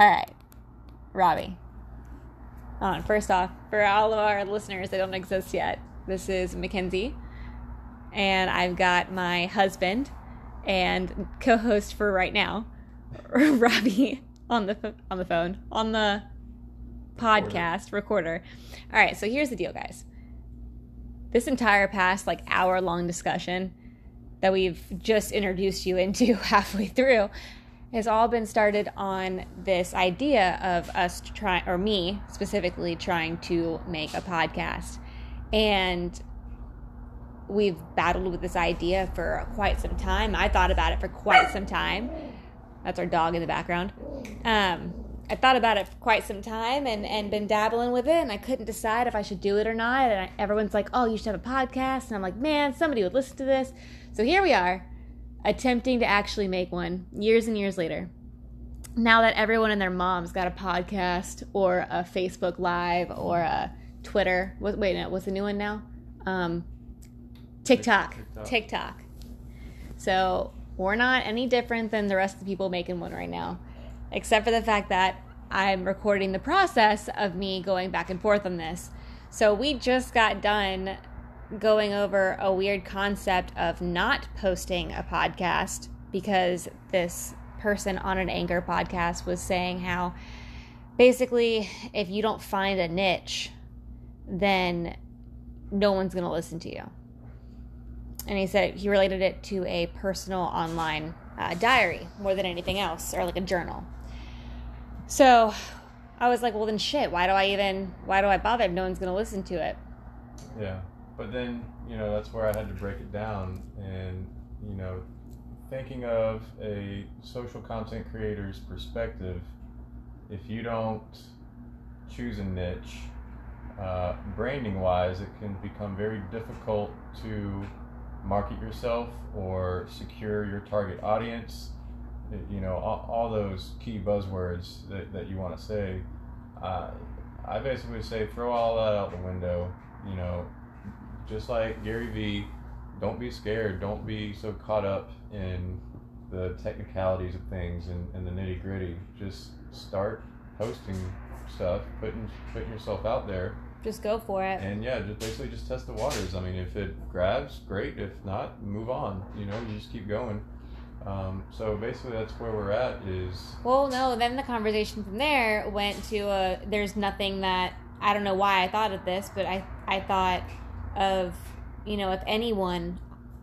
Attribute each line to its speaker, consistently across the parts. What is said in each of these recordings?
Speaker 1: All right, Robbie. On first off, for all of our listeners that don't exist yet, this is Mackenzie, and I've got my husband and co-host for right now, Robbie, on the on the phone on the podcast recorder. All right, so here's the deal, guys. This entire past like hour long discussion that we've just introduced you into halfway through has all been started on this idea of us trying, or me specifically, trying to make a podcast. And we've battled with this idea for quite some time. I thought about it for quite some time. That's our dog in the background. Um, I thought about it for quite some time and, and been dabbling with it, and I couldn't decide if I should do it or not. And I, everyone's like, oh, you should have a podcast. And I'm like, man, somebody would listen to this. So here we are attempting to actually make one years and years later. Now that everyone and their mom's got a podcast or a Facebook Live or a Twitter, wait, no, what's the new one now? Um, TikTok. TikTok. TikTok. So we're not any different than the rest of the people making one right now, except for the fact that I'm recording the process of me going back and forth on this. So we just got done going over a weird concept of not posting a podcast because this person on an anger podcast was saying how basically if you don't find a niche then no one's going to listen to you. And he said he related it to a personal online uh, diary more than anything else or like a journal. So i was like well then shit why do i even why do i bother if no one's going to listen to it?
Speaker 2: Yeah but then you know that's where I had to break it down and you know thinking of a social content creator's perspective if you don't choose a niche uh, branding wise it can become very difficult to market yourself or secure your target audience. You know all, all those key buzzwords that, that you want to say uh, i basically say throw all that out the window you know just like Gary Vee, don't be scared. Don't be so caught up in the technicalities of things and, and the nitty gritty. Just start posting stuff, putting putting yourself out there.
Speaker 1: Just go for it.
Speaker 2: And yeah, just basically just test the waters. I mean, if it grabs, great. If not, move on. You know, you just keep going. Um, so basically, that's where we're at. Is
Speaker 1: well, no. Then the conversation from there went to a. There's nothing that I don't know why I thought of this, but I I thought of you know if anyone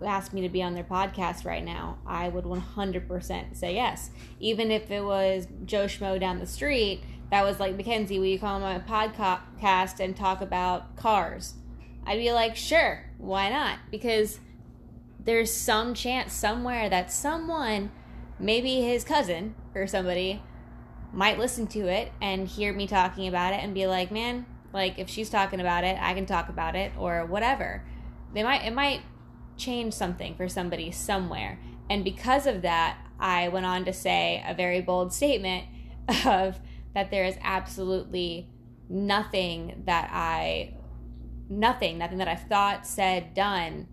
Speaker 1: asked me to be on their podcast right now, I would 100% say yes. Even if it was Joe Schmo down the street that was like, Mackenzie, will you come on my podcast and talk about cars? I'd be like, sure, why not? Because there's some chance somewhere that someone, maybe his cousin or somebody, might listen to it and hear me talking about it and be like, man, like if she's talking about it, I can talk about it or whatever. They might it might change something for somebody somewhere. And because of that, I went on to say a very bold statement of that there is absolutely nothing that I nothing, nothing that I've thought, said, done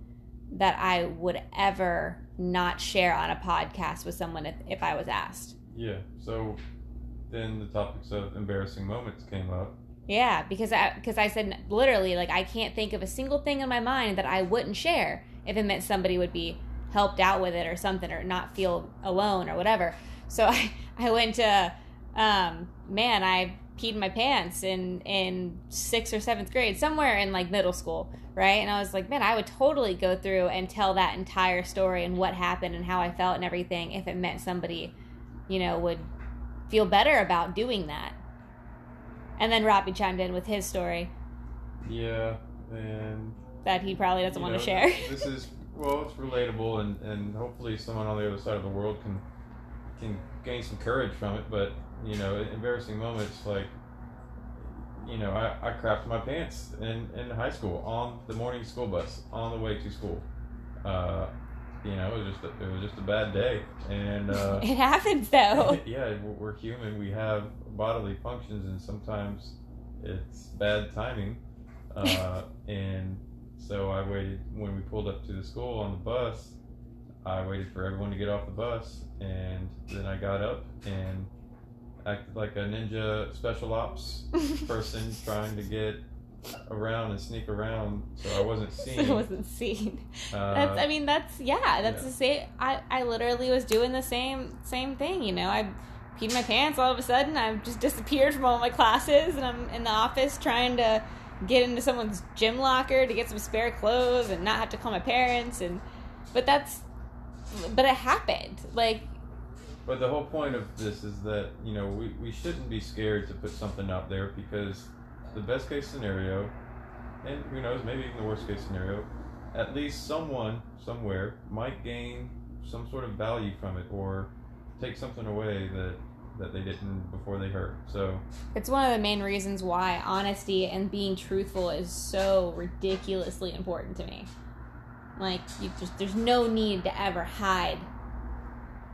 Speaker 1: that I would ever not share on a podcast with someone if, if I was asked.
Speaker 2: Yeah. So then the topics of embarrassing moments came up.
Speaker 1: Yeah, because I because I said literally like I can't think of a single thing in my mind that I wouldn't share if it meant somebody would be helped out with it or something or not feel alone or whatever. So I I went to um man, I peed my pants in in 6th or 7th grade, somewhere in like middle school, right? And I was like, man, I would totally go through and tell that entire story and what happened and how I felt and everything if it meant somebody, you know, would feel better about doing that. And then Robbie chimed in with his story.
Speaker 2: Yeah, and
Speaker 1: that he probably doesn't want know, to share.
Speaker 2: this is well, it's relatable, and and hopefully someone on the other side of the world can can gain some courage from it. But you know, embarrassing moments like you know, I, I crapped my pants in, in high school on the morning school bus on the way to school. Uh, you know, it was just a, it was just a bad day, and uh,
Speaker 1: it happens though.
Speaker 2: yeah, we're human. We have bodily functions, and sometimes it's bad timing. Uh, and so I waited when we pulled up to the school on the bus. I waited for everyone to get off the bus, and then I got up and acted like a ninja special ops person trying to get around and sneak around, so I wasn't
Speaker 1: So
Speaker 2: seen.
Speaker 1: it wasn't seen.
Speaker 2: Uh,
Speaker 1: That's. I mean, that's yeah. That's
Speaker 2: yeah.
Speaker 1: the same. I I literally was doing the same same thing. You know, I peed my pants. All of a sudden, I've just disappeared from all my classes, and I'm in the office trying to get into someone's gym locker to get some spare clothes and not have to call my parents. And but that's but it happened. Like
Speaker 2: But the whole point of this is that, you know, we, we shouldn't be scared to put something out there because the best case scenario, and who knows, maybe even the worst case scenario, at least someone somewhere might gain some sort of value from it or take something away that, that they didn't before they heard. So,
Speaker 1: It's one of the main reasons why honesty and being truthful is so ridiculously important to me. Like, you just there's no need to ever hide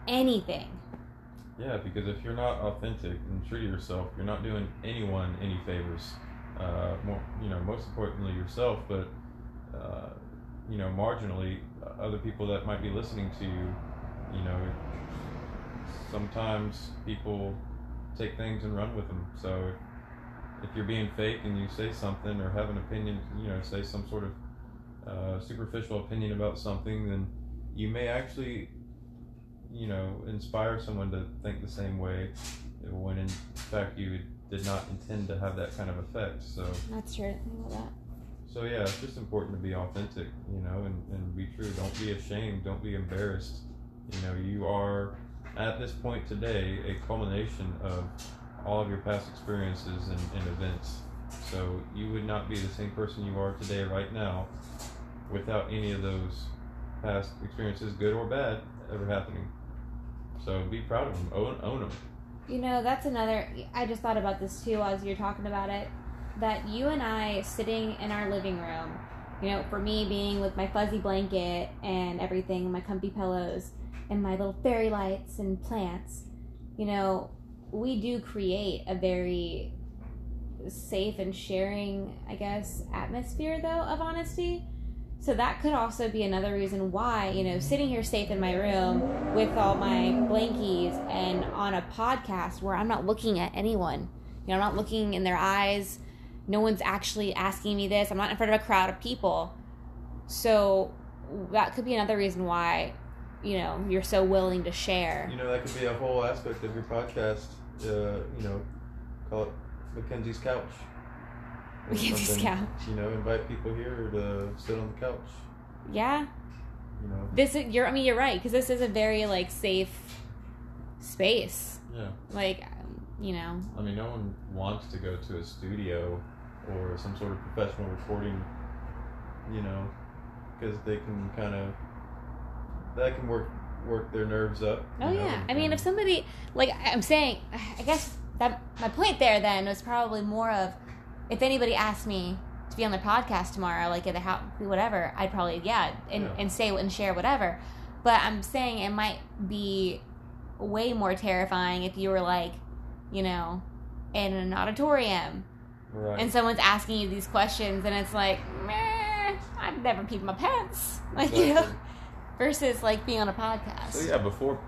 Speaker 1: anything.
Speaker 2: yeah, because if you're not authentic and true to yourself, you're not doing anyone any favors. Uh, more, you know, most importantly yourself, but uh, you know, marginally uh, other people that might be listening to you. You know, sometimes people take things and run with them. So if you're being fake and you say something or have an opinion, you know, say some sort of uh, superficial opinion about something, then you may actually, you know, inspire someone to think the same way when in fact you did not intend to have that kind of effect. So,
Speaker 1: That's true. I didn't think about that.
Speaker 2: so yeah, it's just important to be authentic, you know, and, and be true. Don't be ashamed. Don't be embarrassed. You know, you are at this point today a culmination of all of your past experiences and, and events. So you would not be the same person you are today, right now, without any of those past experiences, good or bad, ever happening. So be proud of them. Own, own them.
Speaker 1: You know, that's another. I just thought about this too as you're talking about it. That you and I sitting in our living room, you know, for me being with my fuzzy blanket and everything, my comfy pillows, and my little fairy lights and plants, you know, we do create a very safe and sharing, I guess, atmosphere though of honesty. So that could also be another reason why, you know, sitting here safe in my room with all my blankies and on a podcast where I'm not looking at anyone. You know, I'm not looking in their eyes. No one's actually asking me this. I'm not in front of a crowd of people. So that could be another reason why, you know, you're so willing to share.
Speaker 2: You know, that could be a whole aspect of your podcast. Uh, you know, call it Mackenzie's Couch. Or
Speaker 1: Mackenzie's
Speaker 2: something.
Speaker 1: Couch.
Speaker 2: You know, invite people here to sit on the couch.
Speaker 1: Yeah.
Speaker 2: You know,
Speaker 1: This is you're I mean you're right because this is a very like safe space.
Speaker 2: yeah.
Speaker 1: Like um, you know,
Speaker 2: I mean, no one wants to go to a studio or some sort of professional recording. You know, because they can kind of that can work work their nerves up.
Speaker 1: Oh
Speaker 2: know,
Speaker 1: yeah. I mean, if somebody like I'm saying, I guess that my point there then was probably more of if anybody asked me to be on their podcast tomorrow, like at the house, whatever, I'd probably yeah, and
Speaker 2: Yeah.
Speaker 1: and say and share whatever. But I'm saying it might be way more terrifying if you were like, you know, in an auditorium
Speaker 2: right.
Speaker 1: and someone's asking you these questions and it's like, meh, I've never peed my pants, like you know, versus like being on a podcast.
Speaker 2: So yeah, before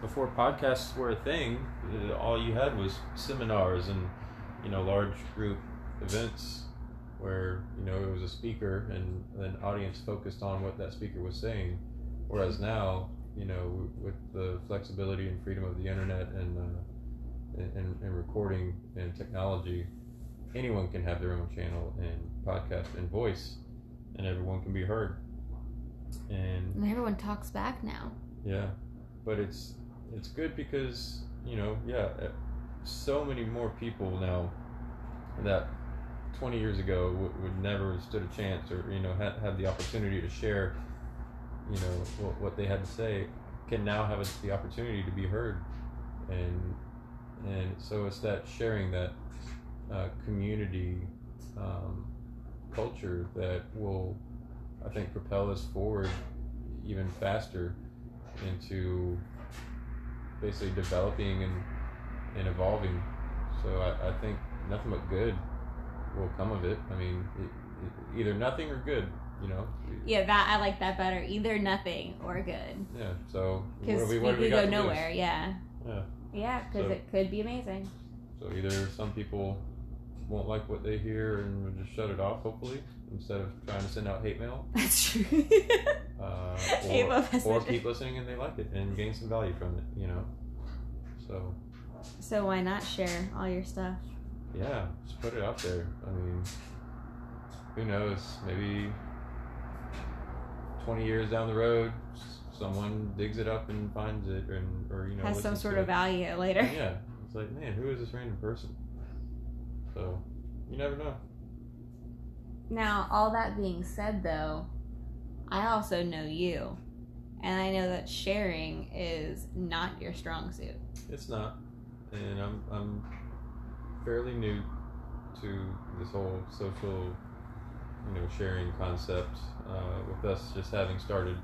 Speaker 2: before podcasts were a thing, uh, all you had was seminars and you know large group events where you know it was a speaker and an audience focused on what that speaker was saying. Whereas now, you know, with the flexibility and freedom of the internet and uh, and, and recording and technology, anyone can have their own channel and podcast and voice, and everyone can be heard. And
Speaker 1: And everyone talks back now.
Speaker 2: yeah, but it's it's good because you know yeah, uh, so many more people now that 20 years ago would, would never have stood a chance or you know had had the opportunity to share you know what, what they had to say can now have the opportunity to be heard and and so it's that sharing that uh, community um, culture that will I think propel us forward even faster into basically developing and, and evolving. So I, I think nothing but good will come of it. I mean, it, it, either nothing or good, you know.
Speaker 1: Yeah, that I like that better. Either nothing or good,
Speaker 2: Yeah. So
Speaker 1: because
Speaker 2: we,
Speaker 1: we,
Speaker 2: we
Speaker 1: could go
Speaker 2: lose?
Speaker 1: nowhere. Yeah.
Speaker 2: Yeah.
Speaker 1: Yeah, because
Speaker 2: So-
Speaker 1: it could be amazing.
Speaker 2: So either some people won't like what they hear and will just shut it off, hopefully, instead of trying to send out hate mail,
Speaker 1: That's true.
Speaker 2: uh, or, or keep listening and they like it and gain some value from it. You know. So
Speaker 1: so why not share all your stuff?
Speaker 2: Yeah, just put it out there. I mean, who knows? Maybe twenty years down the road, someone digs it up and finds it, and or you know
Speaker 1: Has some sort of value later.
Speaker 2: Yeah, it's like, man, who is this random person? So you never know.
Speaker 1: Now, all that being said, though, I also know you, and I know that sharing is not your strong suit.
Speaker 2: It's not, and I'm I'm fairly new to this whole social, you know, sharing concept. Uh, with us just having started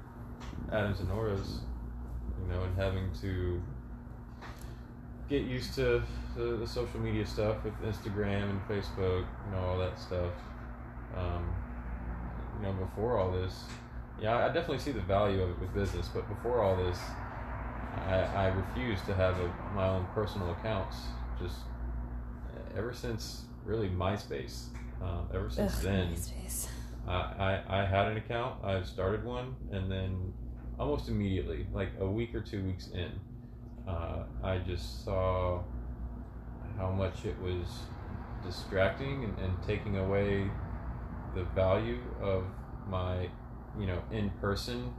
Speaker 2: Adams and Nora's, you know, and having to get used to the, the social media stuff with Instagram and Facebook, you know, all that stuff. Um, you know, before all this, yeah, I definitely see the value of it with business, but before all this, I, I refuse to have a, my own personal accounts. Just ever since really MySpace, um, ever since
Speaker 1: Ugh,
Speaker 2: then,
Speaker 1: MySpace.
Speaker 2: I, I, I had an account. I started one, and then almost immediately, like a week or two weeks in, uh, I just saw how much it was distracting and, and taking away the value of my, you know, in person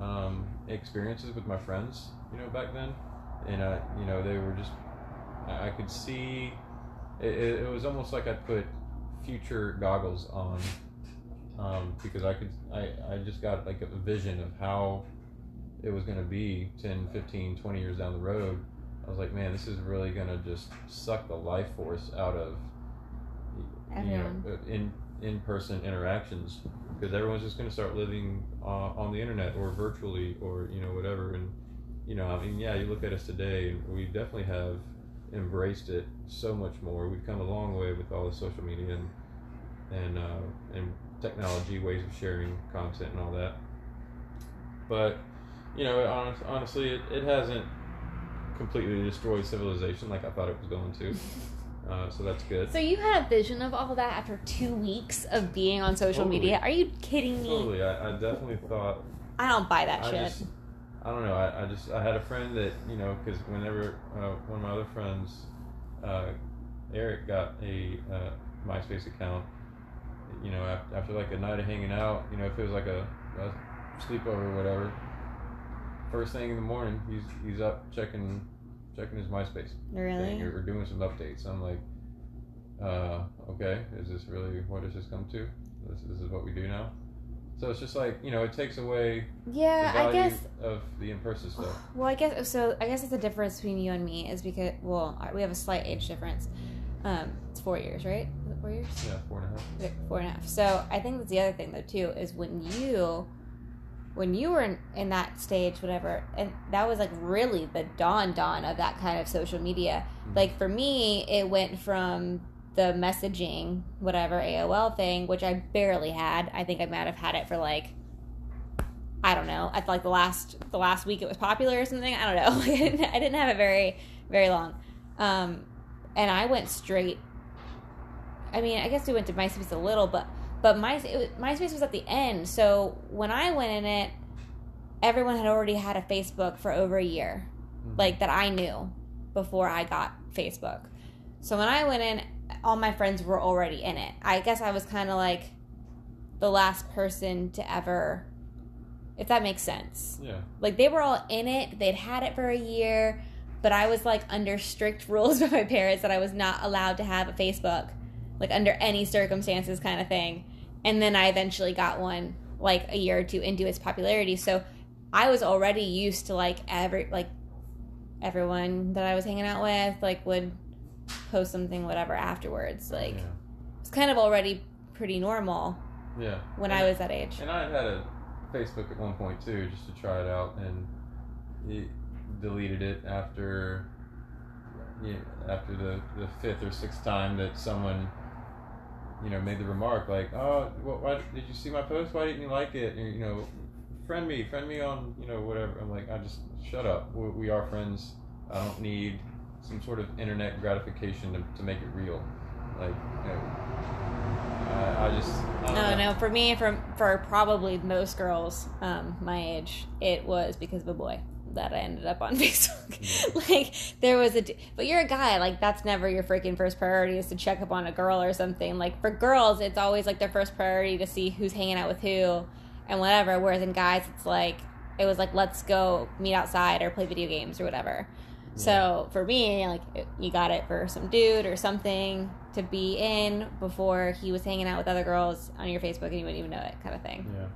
Speaker 2: um, experiences with my friends, you know, back then. And, uh, you know, they were just, I could see, it, it, was almost like I put future goggles on um, because I could, I, I just got like a vision of how it was going to be 10, 15, 20 years down the road. I was like, man, this is really going to just suck the life force out of, you know, in in person interactions because everyone's just going to start living uh, on the internet or virtually or you know whatever and you know I mean yeah you look at us today we definitely have embraced it so much more we've come a long way with all the social media and and uh, and technology ways of sharing content and all that but you know honest, honestly it, it hasn't completely destroyed civilization like I thought it was going to uh, so that's good
Speaker 1: So you had a vision of all that after two weeks of being on social
Speaker 2: Totally.
Speaker 1: media? Are you kidding me?
Speaker 2: Totally, I, I definitely thought.
Speaker 1: I don't buy that
Speaker 2: I
Speaker 1: shit.
Speaker 2: just, I don't know. I, I just, I had a friend that you know, because whenever uh, one of my other friends, uh, Eric, got a uh, MySpace account, you know, after, after like a night of hanging out, you know, if it was like a, a sleepover or whatever, first thing in the morning, he's he's up checking checking his MySpace
Speaker 1: really?
Speaker 2: thing or, or doing some updates. I'm like, uh, okay, is this really what has this come to? This, this is what we do now. So it's just like you know, it takes away
Speaker 1: Yeah,
Speaker 2: the
Speaker 1: I guess.
Speaker 2: of the in-person stuff.
Speaker 1: Well, I guess so. I guess it's the difference between you and me is because well, we have a slight age difference. Um, it's four years, right? Is it four years?
Speaker 2: Yeah, four and a half.
Speaker 1: Okay, Four and a half. So I think that's the other thing though too is when you, when you were in, in that stage, whatever, and that was like really the dawn dawn of that kind of social media.
Speaker 2: Mhm.
Speaker 1: Like for me, it went from the messaging, whatever AOL thing, which I barely had. I think I might have had it for like. I don't know. At like the last the last week it was popular or something. I don't know. I didn't, I didn't have it very very long, um, and I went straight I mean, I guess we went to MySpace a little, but but my was, MySpace was at the end. So when I went in it, everyone had already had a Facebook for over a year,
Speaker 2: Mhm.
Speaker 1: like that I knew before I got Facebook. So when I went in, all my friends were already in it. I guess I was kind of like the last person to ever, if that makes sense.
Speaker 2: yeah,
Speaker 1: Like they were all in it. They'd had it for a year, but I was like under strict rules by my parents that I was not allowed to have a Facebook, like under any circumstances, kind of thing. And then I eventually got one like a year or two into its popularity. So I was already used to like every like everyone that I was hanging out with like would post something whatever afterwards. Like
Speaker 2: yeah,
Speaker 1: it's kind of already pretty normal
Speaker 2: yeah.
Speaker 1: when
Speaker 2: And
Speaker 1: I was that age.
Speaker 2: And I had a Facebook at one point too, just to try it out, and it deleted it after you know, after the, the fifth or sixth time that someone you know made the remark like, "Oh, what, why did you see my post? Why didn't you like it?" And, you know, friend me, friend me on you know whatever. I'm like, I just shut up. We, we are friends I don't need some sort of internet gratification to, to make it real. Like, you know, I, I just. I
Speaker 1: No,
Speaker 2: know.
Speaker 1: no. For me, for for probably most girls um, my age, it was because of a boy that I ended up on Facebook. like there was a, but you're a guy. Like that's never your freaking first priority is to check up on a girl or something. Like for girls, it's always like their first priority to see who's hanging out with who and whatever. Whereas in guys, it's like it was like let's go meet outside or play video games or whatever. So for me, like you got it for some dude or something to be in before he was hanging out with other girls on your Facebook and you wouldn't even know it, kind of thing.
Speaker 2: Yeah.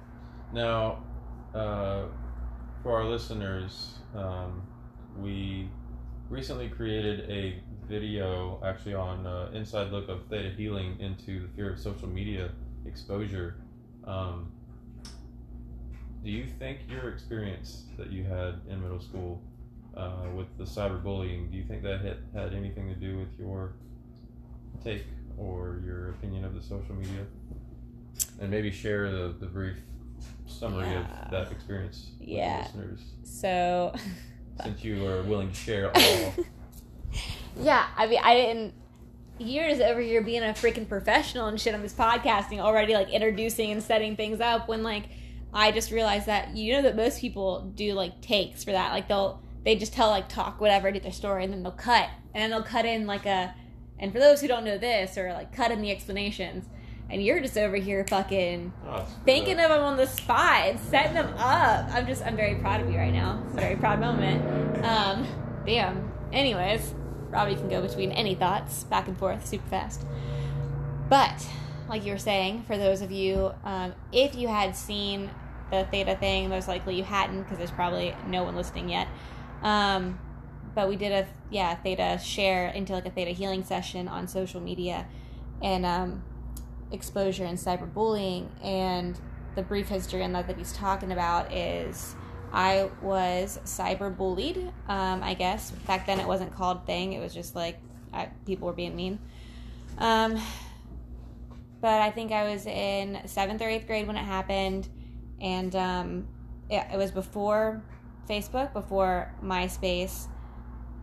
Speaker 2: Now, uh, for our listeners, um, we recently created a video actually on uh, inside look of theta healing into the fear of social media exposure. Um, do you think your experience that you had in middle school uh, with the cyberbullying, do you think that had, had anything to do with your take or your opinion of the social media? And maybe share the, the brief summary
Speaker 1: Yeah.
Speaker 2: of that experience with
Speaker 1: Yeah.
Speaker 2: the listeners,
Speaker 1: So,
Speaker 2: since you are willing to share all.
Speaker 1: yeah, I mean, I didn't. You're over here being a freaking professional and shit on this podcasting already, like introducing and setting things up. When like, I just realized that you know that most people do like takes for that. Like they'll they just tell like talk whatever, do their story, and then they'll cut, and then they'll cut in like a. And for those who don't know this, or like cut in the explanations, and you're just over here fucking
Speaker 2: Oh,
Speaker 1: thinking of them on the spot and setting them up. I'm just, I'm very proud of you right now. It's a very proud moment. Um, damn. Anyways, Robbie can go between any thoughts back and forth super fast. But, like you were saying, for those of you, um, if you had seen the Theta thing, most likely you hadn't because there's probably no one listening yet. Um, but we did a yeah Theta share into like a Theta healing session on social media, and um, exposure and cyberbullying. And the brief history on that that he's talking about is I was cyberbullied. Um, I guess back then it wasn't called thing. It was just like I, people were being mean. Um, but I think I was in seventh or eighth grade when it happened, and um, it, it was before Facebook, before MySpace.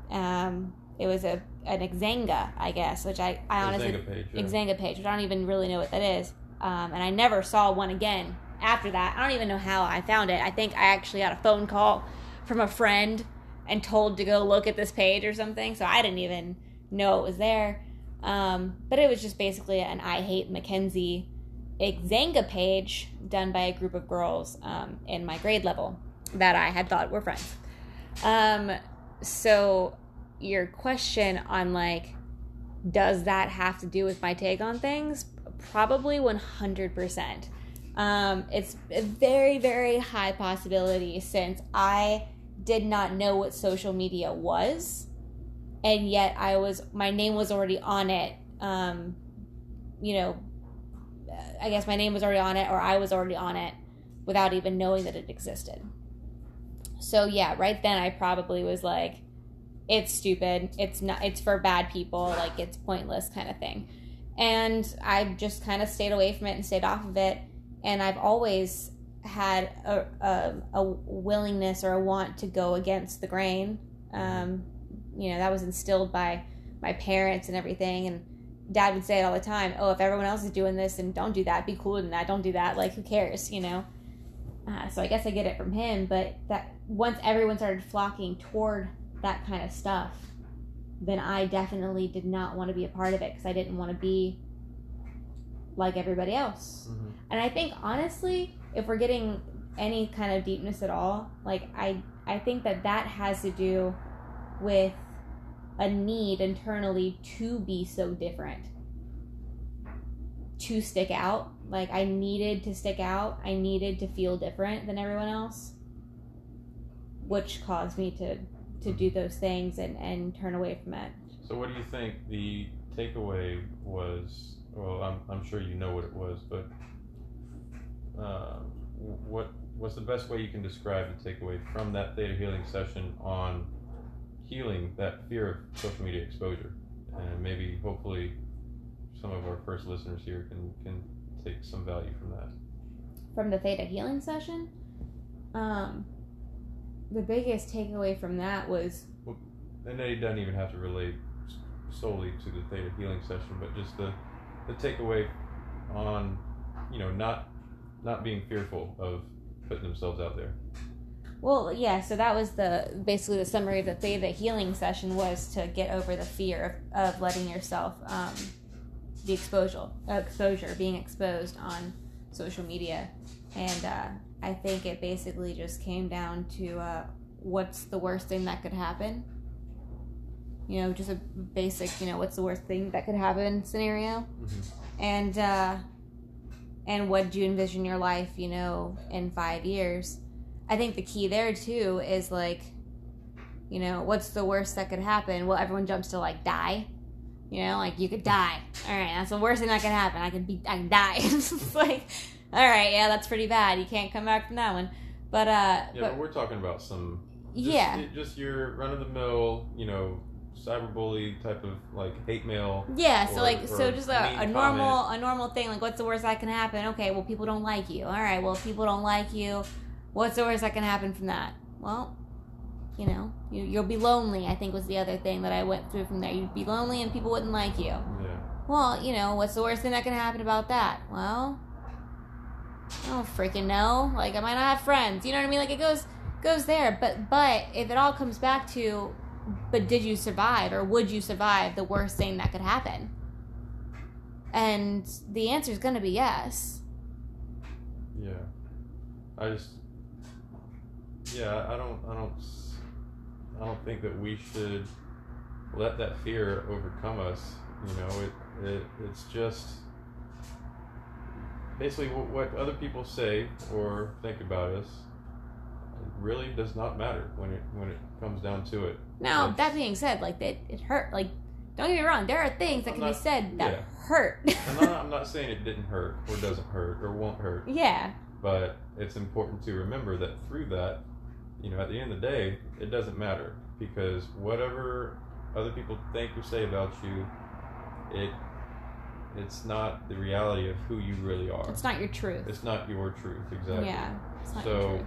Speaker 1: Um, it was a an Xanga, I guess, which I, I honestly
Speaker 2: Xanga page, yeah.
Speaker 1: Xanga page, which I don't even really know what that is. Um, and I never saw one again after that. I don't even know how I found it. I think I actually got a phone call from a friend and told to go look at this page or something. So I didn't even know it was there. Um, but it was just basically an I hate Mackenzie Xanga page done by a group of girls um, in my grade level that I had thought were friends. Um, so your question on like does that have to do with my take on things? Probably 100%. Um, it's a very, very high possibility since I did not know what social media was, and yet I was, my name was already on it. Um, you know, I guess my name was already on it, or I was already on it without even knowing that it existed. So, yeah, right then I probably was like, it's stupid. It's not it's for bad people. Like it's pointless kind of thing. And i just kind of stayed away from it and stayed off of it. And i've always had a, a, a willingness or a want to go against the grain. Um, you know that was instilled by my parents and everything. And dad would say it all the time oh if everyone else is doing this and don't do that. Be cooler than that don't do that. Like who cares? You know uh, so i guess i get it from him but that once everyone started flocking toward that kind of stuff, then I definitely did not want to be a part of it because I didn't want to be like everybody else.
Speaker 2: Mhm.
Speaker 1: And I think honestly, if we're getting any kind of deepness at all, like I I think that that has to do with a need internally to be so different. To stick out, like I needed to stick out. I needed to feel different than everyone else, which caused me to to do those things and and turn away from it.
Speaker 2: So, what do you think the takeaway was? Well, I'm, I'm sure you know what it was, but uh, what what's the best way you can describe the takeaway from that theta healing session on healing that fear of social media exposure? And maybe, hopefully, some of our first listeners here can, can take some value from that.
Speaker 1: from the theta healing session um the biggest takeaway from that was
Speaker 2: and it doesn't even have to relate solely to the theta healing session, but just the the takeaway on you know not not being fearful of putting themselves out there.
Speaker 1: Well, yeah. So that was the basically the summary of the theta healing session was to get over the fear of, of letting yourself um, the exposure uh, exposure being exposed on social media, and uh, I think it basically just came down to uh, what's the worst thing that could happen. You know, just a basic, you know, what's the worst thing that could happen scenario, and uh, and what do you envision your life, you know, in five years. I think the key there too is like, you know, what's the worst that could happen? Well, everyone jumps to like die. You know, like you could die. All right, that's the worst thing that could happen. I could be, I can die. it's like, all right, yeah, that's pretty bad. You can't come back from that one. But uh,
Speaker 2: Yeah,
Speaker 1: but,
Speaker 2: but we're talking about some just,
Speaker 1: yeah,
Speaker 2: just your run of the mill, you know, cyberbully type of like hate mail.
Speaker 1: yeah. So
Speaker 2: or-
Speaker 1: like, so just a, a normal, a normal thing. Like, what's the worst that can happen? Okay, well, people don't like you. All right, well, if people don't like you, what's the worst that can happen from that? Well, you know, you, you'll be lonely. I think was the other thing that I went through from there. You'd be lonely and people wouldn't like you.
Speaker 2: Yeah.
Speaker 1: Well, you know, what's the worst thing that can happen about that? Well, I don't freaking know. Like, I might not have friends. You know what I mean? Like, it goes goes there. But but if it all comes back to, but did you survive or would you survive the worst thing that could happen? And the answer is going to be yes.
Speaker 2: Yeah. I just Yeah, I don't I don't I don't think that we should let that fear overcome us, you know, it, it it's just basically what, what other people say or think about us really does not matter when it when it comes down to it.
Speaker 1: Now
Speaker 2: Like-
Speaker 1: that being said, like that it hurt. Like, don't get me wrong. There are things that
Speaker 2: I'm
Speaker 1: can be said that
Speaker 2: yeah.
Speaker 1: hurt.
Speaker 2: I'm not, I'm not saying it didn't hurt or doesn't hurt or won't hurt.
Speaker 1: yeah.
Speaker 2: but it's important to remember that through that you know at the end of the day it doesn't matter because whatever other people think or say about you it it's not the reality of who you really are.
Speaker 1: It's not your truth.
Speaker 2: it's not your truth exactly.
Speaker 1: Yeah. It's not
Speaker 2: So-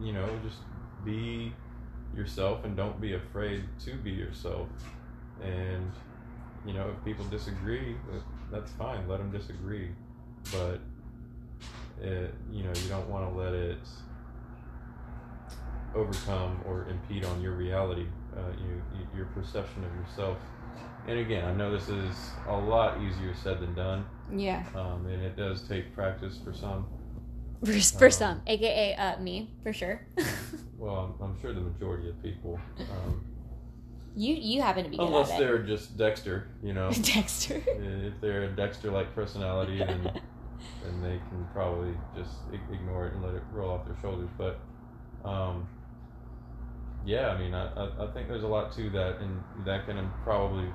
Speaker 2: you know just be yourself and don't be afraid to be yourself. And you know if people disagree that's fine. Let them disagree. But it, you know you don't want to let it overcome or impede on your reality uh, you, you, your perception of yourself and again i know this is a lot easier said than done
Speaker 1: Yeah.
Speaker 2: um, and it does take practice for some
Speaker 1: For, for
Speaker 2: Um,
Speaker 1: some, aka uh, me, for sure.
Speaker 2: well i'm, I'm sure the majority of people um,
Speaker 1: you you happen to be
Speaker 2: Unless they're just Dexter, you know.
Speaker 1: Dexter.
Speaker 2: if they're a Dexter-like personality, then then they can probably just ignore it and let it roll off their shoulders. But um, yeah, I mean, I, I, think there's a lot to that, and that can probably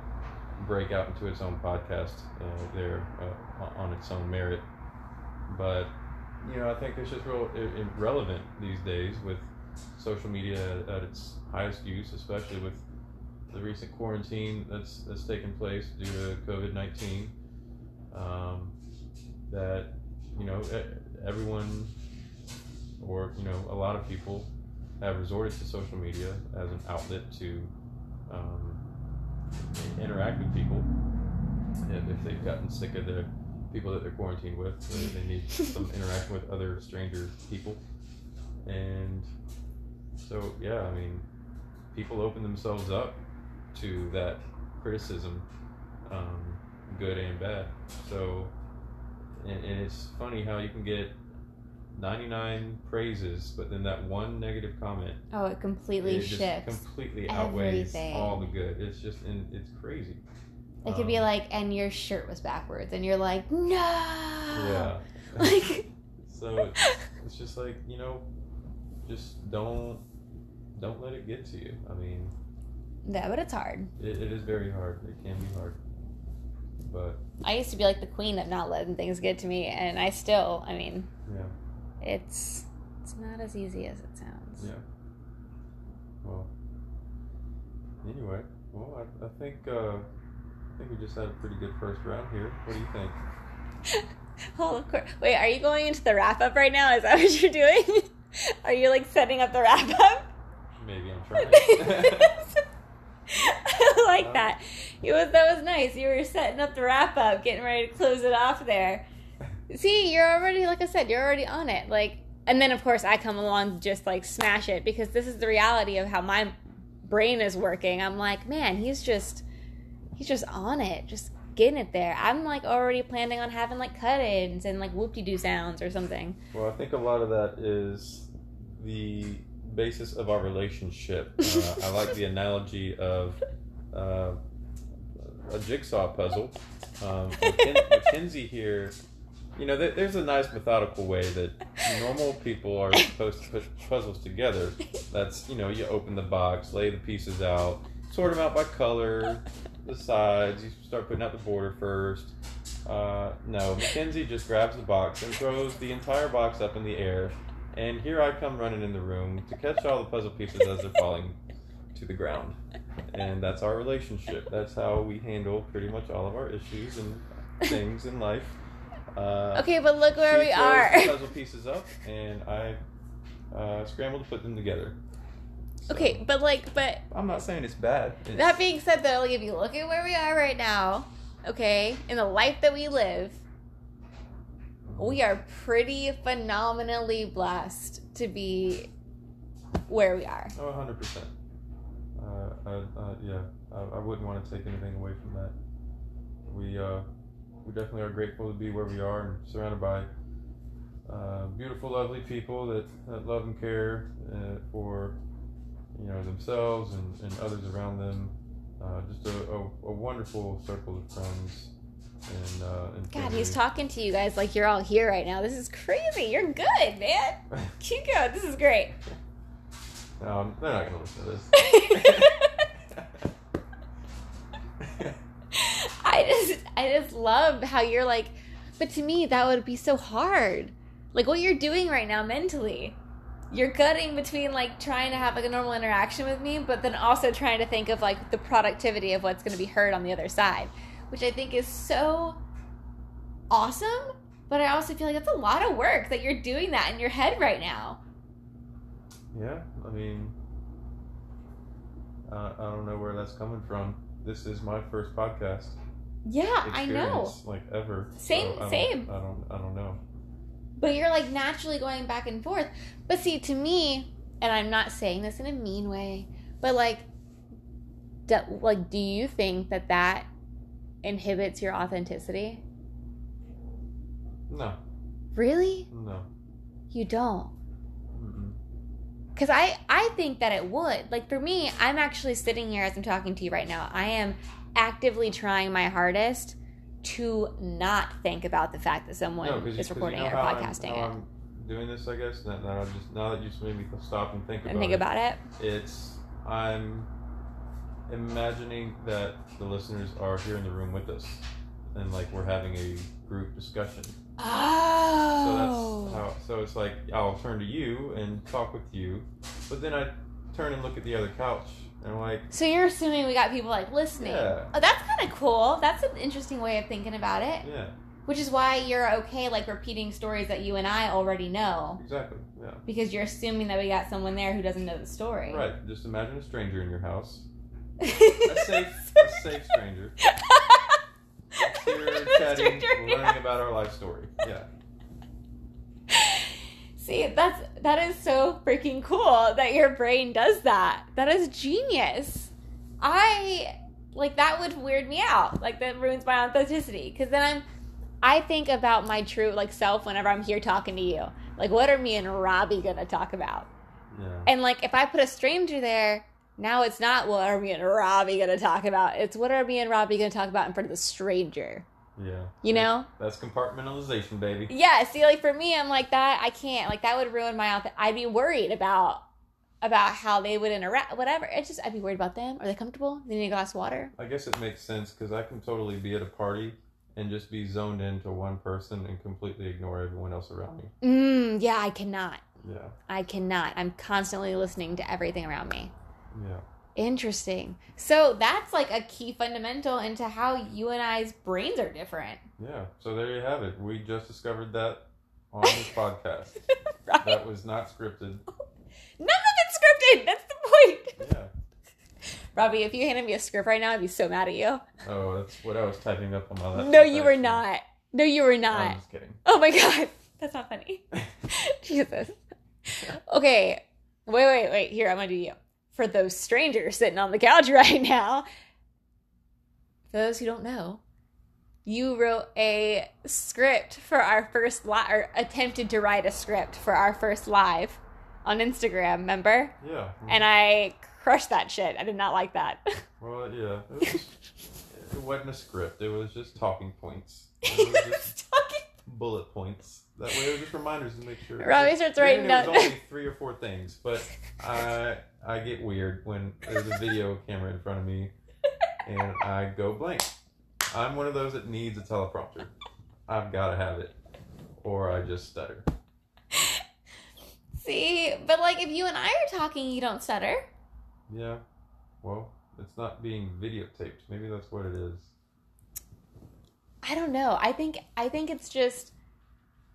Speaker 2: break out into its own podcast uh, there uh, on- its own merit. But you know, I think it's just real relevant these days with social media at, its highest use, especially with the recent quarantine that's that's taken place due to COVID nineteen. Um, that you know everyone, or you know a lot of people, have resorted to social media as an outlet to um, interact with people. If, if they've gotten sick of the people that they're quarantined with, they, they need some interaction with other stranger people. And so, yeah, I mean, people open themselves up to that criticism, um, good and bad. So, and, and it's funny how you can get 99 praises, but then that one negative comment
Speaker 1: Oh, it completely
Speaker 2: it just
Speaker 1: shifts.
Speaker 2: completely outweighs
Speaker 1: everything.
Speaker 2: all the good. It's just, and it's crazy.
Speaker 1: it could be
Speaker 2: um,
Speaker 1: like, and your shirt was backwards, and you're like, no.
Speaker 2: Yeah.
Speaker 1: Like,
Speaker 2: so it's, it's just like you know, just don't don't let it get to you. I mean,
Speaker 1: yeah, but it's hard.
Speaker 2: it, it is very hard. It can be hard, but
Speaker 1: I used to be like the queen of not letting things get to me, and I still, I mean,
Speaker 2: yeah,
Speaker 1: it's it's not as easy as it sounds.
Speaker 2: yeah. Well, anyway, well, I, I think uh, I think we just had a pretty good first round here. What do you think?
Speaker 1: Oh, of course. Wait, are you going into the wrap up right now? Is that what you're doing? are you like setting up the wrap up?
Speaker 2: Maybe I'm trying.
Speaker 1: I like
Speaker 2: Um,
Speaker 1: that. It was that was nice. You were setting up the wrap up, getting ready to close it off there. See, you're already like I said, you're already on it. Like, and then of course I come along to just like smash it because this is the reality of how my brain is working. I'm like, man, he's just he's just on it, just getting it there. I'm like already planning on having like cut-ins and like whoop-de-doo sounds or something.
Speaker 2: Well, I think a lot of that is the basis of our relationship. Uh, I like the analogy of uh, a jigsaw puzzle. Um, Macken- Mackenzie here, you know, there, there's a nice methodical way that normal people are supposed to put puzzles together. That's, you know, you open the box, lay the pieces out, sort them out by color, the sides, you start putting out the border first. Uh, no, Mackenzie just grabs the box and throws the entire box up in the air. And here I come running in the room to catch all the puzzle pieces as they're falling to the ground. And that's our relationship. That's how we handle pretty much all of our issues and things in life. Uh,
Speaker 1: Okay, but look where we are.
Speaker 2: the puzzle pieces up, and I uh, scramble to put them together. So,
Speaker 1: Okay, but like, but
Speaker 2: I'm not saying it's bad. It's,
Speaker 1: That being said, though, like if you look at where we are right now, okay, in the life that we live, we are pretty phenomenally blessed to be where we are.
Speaker 2: Oh, 100%. Uh, uh, uh, yeah, I, I wouldn't want to take anything away from that. We, uh, we definitely are grateful to be where we are and surrounded by uh, beautiful, lovely people that, that love and care uh, for you know themselves and, and others around them. Uh, just a, a, a wonderful circle of friends and, uh, and
Speaker 1: God,
Speaker 2: family.
Speaker 1: he's talking to you guys like you're all here right now. This is crazy. You're good, man. Keep going. This is great.
Speaker 2: um, they're not gonna listen to this.
Speaker 1: I just I just love how you're like but to me that would be so hard. Like what you're doing right now mentally. You're cutting between like trying to have like a normal interaction with me, but then also trying to think of like the productivity of what's gonna be heard on the other side. Which I think is so awesome. But I also feel like it's a lot of work that you're doing that in your head right now.
Speaker 2: Yeah, I mean, uh, I don't know where that's coming from. This is my first podcast
Speaker 1: Yeah, I know.
Speaker 2: like ever.
Speaker 1: Same-
Speaker 2: I
Speaker 1: same.
Speaker 2: I don't. I don't know.
Speaker 1: But you're like naturally going back and forth. But see, to me, and I'm not saying this in a mean way, but like, do, like, do you think that that inhibits your authenticity?
Speaker 2: No,
Speaker 1: Really?
Speaker 2: no.
Speaker 1: You don't? Because I, I think that it would. Like for me, I'm actually sitting here as I'm talking to you right now. I am actively trying my hardest to not think about the fact that someone
Speaker 2: No,
Speaker 1: is
Speaker 2: 'cause you
Speaker 1: recording
Speaker 2: know
Speaker 1: it or
Speaker 2: I'm-
Speaker 1: podcasting
Speaker 2: how
Speaker 1: it
Speaker 2: I'm doing this, I guess. Now, now, I'm just now that you just made me stop and think about
Speaker 1: and think
Speaker 2: it,
Speaker 1: about it.
Speaker 2: it's I'm imagining that the listeners are here in the room with us, and like we're having a group discussion. Oh. So
Speaker 1: Oh.
Speaker 2: that's how. So it's like I'll turn to you and talk with you, but then I turn and look at the other couch and I'm like,
Speaker 1: So you're assuming we got people like listening.
Speaker 2: Yeah.
Speaker 1: Oh, that's kind of cool. That's an interesting way of thinking about it.
Speaker 2: yeah,
Speaker 1: Which is why you're okay like repeating stories that you and I already know
Speaker 2: exactly, yeah,
Speaker 1: because you're assuming that we got someone there who doesn't know the story.
Speaker 2: right. Just imagine a stranger in your house, a safe, a safe stranger. Here chatting,
Speaker 1: Stranger,
Speaker 2: learning about our life story. Yeah,
Speaker 1: See, that's that is so freaking cool that your brain does that. That is genius. I like that would weird me out. Like that ruins my authenticity because then I'm I think about my true like self whenever I'm here talking to you. Like what are me and Robbie going to talk about?
Speaker 2: yeah,
Speaker 1: And like if I put a stranger there, now it's not what are me and Robbie going to talk about. It's what are me and Robbie going to talk about in front of the stranger.
Speaker 2: Yeah.
Speaker 1: You know?
Speaker 2: That's compartmentalization, baby.
Speaker 1: Yeah, see, like for me, I'm like that. I can't. Like that would ruin my. auth- I'd be worried about about how they would interact. Whatever. It's just I'd be worried about them. Are they comfortable? They need a glass of water.
Speaker 2: I guess it makes sense because I can totally be at a party and just be zoned into one person and completely ignore everyone else around me.
Speaker 1: Mm, yeah, I cannot.
Speaker 2: Yeah,
Speaker 1: I cannot. I'm constantly listening to everything around me.
Speaker 2: yeah.
Speaker 1: Interesting. So that's like a key fundamental into how you and I's brains are different.
Speaker 2: Yeah, so there you have it. We just discovered that on this podcast.
Speaker 1: right?
Speaker 2: That was not scripted.
Speaker 1: None of it's scripted. That's the point.
Speaker 2: Yeah.
Speaker 1: Robbie, if you handed me a script right now, I'd be so mad at you.
Speaker 2: Oh, that's what I was typing up on my laptop.
Speaker 1: No, you were
Speaker 2: actually.
Speaker 1: not. No, you were not.
Speaker 2: I'm just kidding.
Speaker 1: Oh my god, that's not funny. Jesus. Okay, wait, wait, wait. Here, I'm gonna do you. For those strangers sitting on the couch right now, for those who don't know, you wrote a script for our first live, or attempted to write a script for our first live on Instagram, remember?
Speaker 2: Yeah.
Speaker 1: And I crushed that shit. I did not like that.
Speaker 2: Well, yeah. It, was, it wasn't a script. It was just talking points. It was just
Speaker 1: Talking-
Speaker 2: bullet points. That way, it was just reminders to make sure.
Speaker 1: Robbie starts writing
Speaker 2: it
Speaker 1: down.
Speaker 2: was only three or four things, but I I get weird when there's a video camera in front of me, and I go blank. I'm one of those that needs a teleprompter. I've got to have it, or I just stutter.
Speaker 1: See, but like if you and I are talking, you don't stutter.
Speaker 2: Yeah. Well, it's not being videotaped. Maybe that's what it is.
Speaker 1: I don't know. I think I think it's just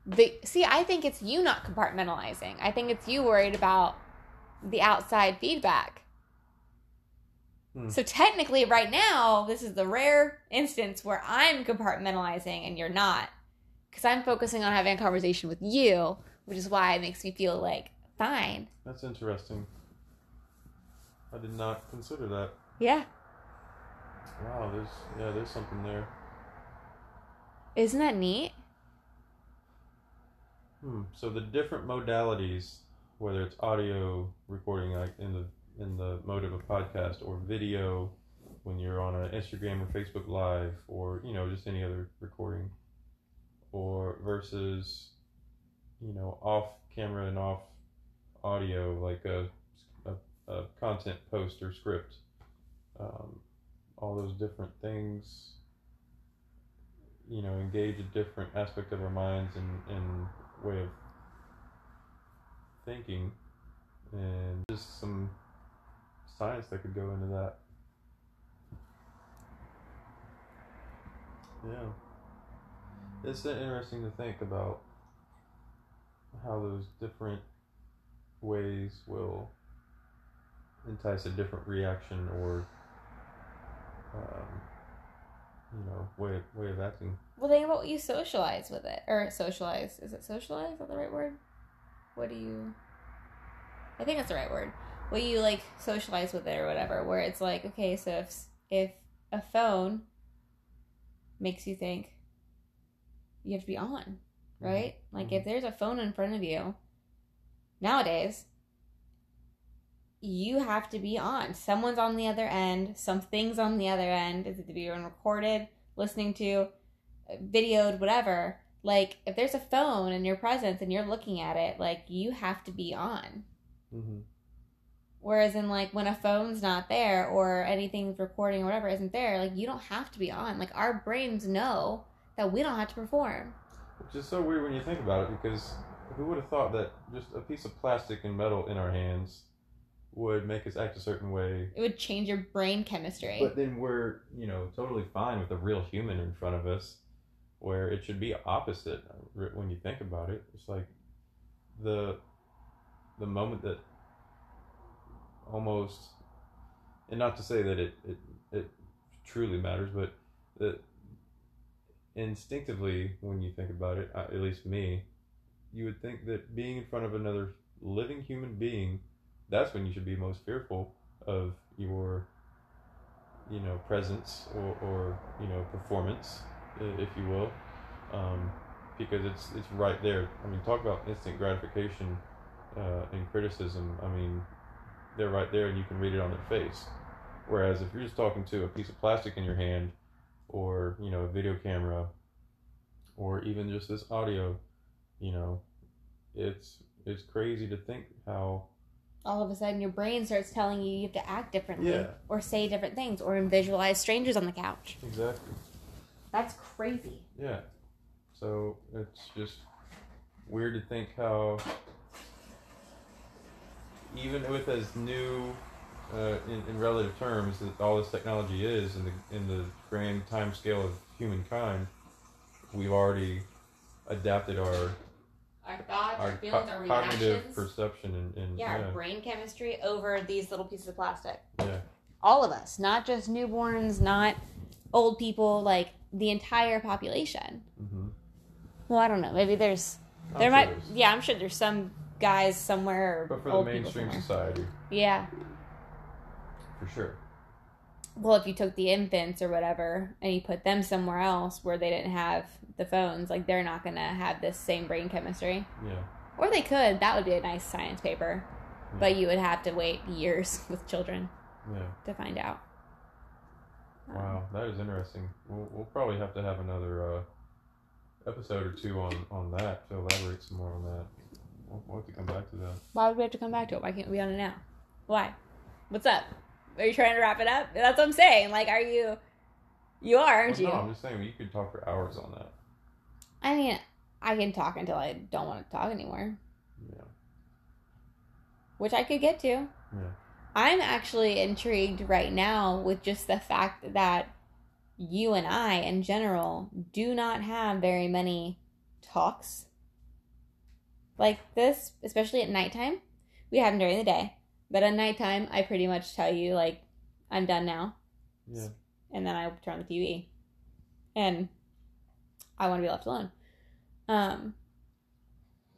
Speaker 1: the see. I think it's you not compartmentalizing. I think it's you worried about the outside feedback.
Speaker 2: Hmm.
Speaker 1: So technically, right now, this is the rare instance where I'm compartmentalizing and you're not, because I'm focusing on having a conversation with you, which is why it makes me feel like fine.
Speaker 2: That's interesting. I did not consider that.
Speaker 1: Yeah,
Speaker 2: Wow, there's yeah, there's something there.
Speaker 1: isn't that neat?
Speaker 2: Hmm. So the different modalities, whether it's audio recording, like in the in the mode of a podcast, or video, when you're on an Instagram or Facebook Live, or you know just any other recording, or versus, you know, off camera and off audio, like a a, a content post or script. Um, all those different things you know, engage a different aspect of our minds and, and way of thinking, and just some science that could go into that. Yeah. It's interesting to think about how those different ways will entice a different reaction or, um, you know, way way of acting.
Speaker 1: Well, think about what you socialize with it, or socialize. Is it socialize? Is that the right word? What do you? I think that's the right word. What you like socialize with it or whatever. Where it's like, okay, so if if a phone makes you think you have to be on, mm-hmm. right? Like if mm-hmm. there's a phone in front of you nowadays, you have to be on. Someone's on the other end. Something's on the other end. Is it being recorded, listening to, videoed, whatever? Like if there's a phone in your presence and you're looking at it, like you have to be on.
Speaker 2: Mm-hmm.
Speaker 1: Whereas in like when a phone's not there or anything's recording or whatever isn't there, like you don't have to be on. Like our brains know that we don't have to perform.
Speaker 2: Which is so weird when you think about it, because who would have thought that just a piece of plastic and metal in our hands would make us act a certain way?
Speaker 1: It would change your brain chemistry.
Speaker 2: But then we're, you know, totally fine with a real human in front of us, where it should be opposite. When you think about it, it's like the the moment that almost, and not to say that it it, it truly matters, but that instinctively, when you think about it, uh, at least me, you would think that being in front of another living human being, that's when you should be most fearful of your, you know, presence or, or you know, performance, if you will, um, because it's it's right there. I mean, talk about instant gratification uh, and criticism. I mean, they're right there, and you can read it on their face. Whereas if you're just talking to a piece of plastic in your hand, or you know, a video camera, or even just this audio, you know, it's it's crazy to think how
Speaker 1: all of a sudden your brain starts telling you you have to act differently
Speaker 2: Yeah.
Speaker 1: or say different things or visualize strangers on the couch.
Speaker 2: exactly
Speaker 1: That's crazy.
Speaker 2: yeah. So it's just weird to think how even with as new uh, in, in relative terms that all this technology is in the in the grand time scale of humankind, we've already adapted our
Speaker 1: our thoughts, our,
Speaker 2: our
Speaker 1: feelings,
Speaker 2: co-
Speaker 1: our
Speaker 2: cognitive
Speaker 1: reactions.
Speaker 2: perception and, and
Speaker 1: yeah,
Speaker 2: yeah,
Speaker 1: our brain chemistry over these little pieces of plastic.
Speaker 2: yeah,
Speaker 1: All of us, not just newborns, not old people, like the entire population.
Speaker 2: hmm
Speaker 1: Well, I don't know. Maybe there's
Speaker 2: I'm
Speaker 1: there
Speaker 2: sure
Speaker 1: might
Speaker 2: there's-
Speaker 1: yeah, I'm sure there's some guys somewhere
Speaker 2: But for the mainstream society,
Speaker 1: Yeah.
Speaker 2: for sure.
Speaker 1: Well, if you took the infants or whatever and you put them somewhere else where they didn't have the phones, like they're not going to have this same brain chemistry.
Speaker 2: Yeah.
Speaker 1: Or they could. That would be a nice science paper.
Speaker 2: Yeah.
Speaker 1: But you would have to wait years with children
Speaker 2: Yeah.
Speaker 1: to find out.
Speaker 2: Wow, that is interesting. We'll, we'll probably have to have another uh, episode or two on, on that to elaborate some more on that. We'll, we'll have to come back to that.
Speaker 1: Why would we have to come back to it? Why can't we be on it now? Why? What's up? Are you trying to wrap it up? That's what I'm saying. Like, are you? You are, aren't
Speaker 2: Well,
Speaker 1: you?
Speaker 2: No, I'm just saying you could talk for hours on that.
Speaker 1: I mean, I can talk until I don't want to talk anymore,
Speaker 2: Yeah.
Speaker 1: which I could get to.
Speaker 2: Yeah.
Speaker 1: I'm actually intrigued right now with just the fact that you and I, in general, do not have very many talks like this, especially at nighttime. We have them during the day, but at nighttime, I pretty much tell you, like, I'm done now,
Speaker 2: Yeah.
Speaker 1: and then I turn on the TV, and I want to be left alone. Um,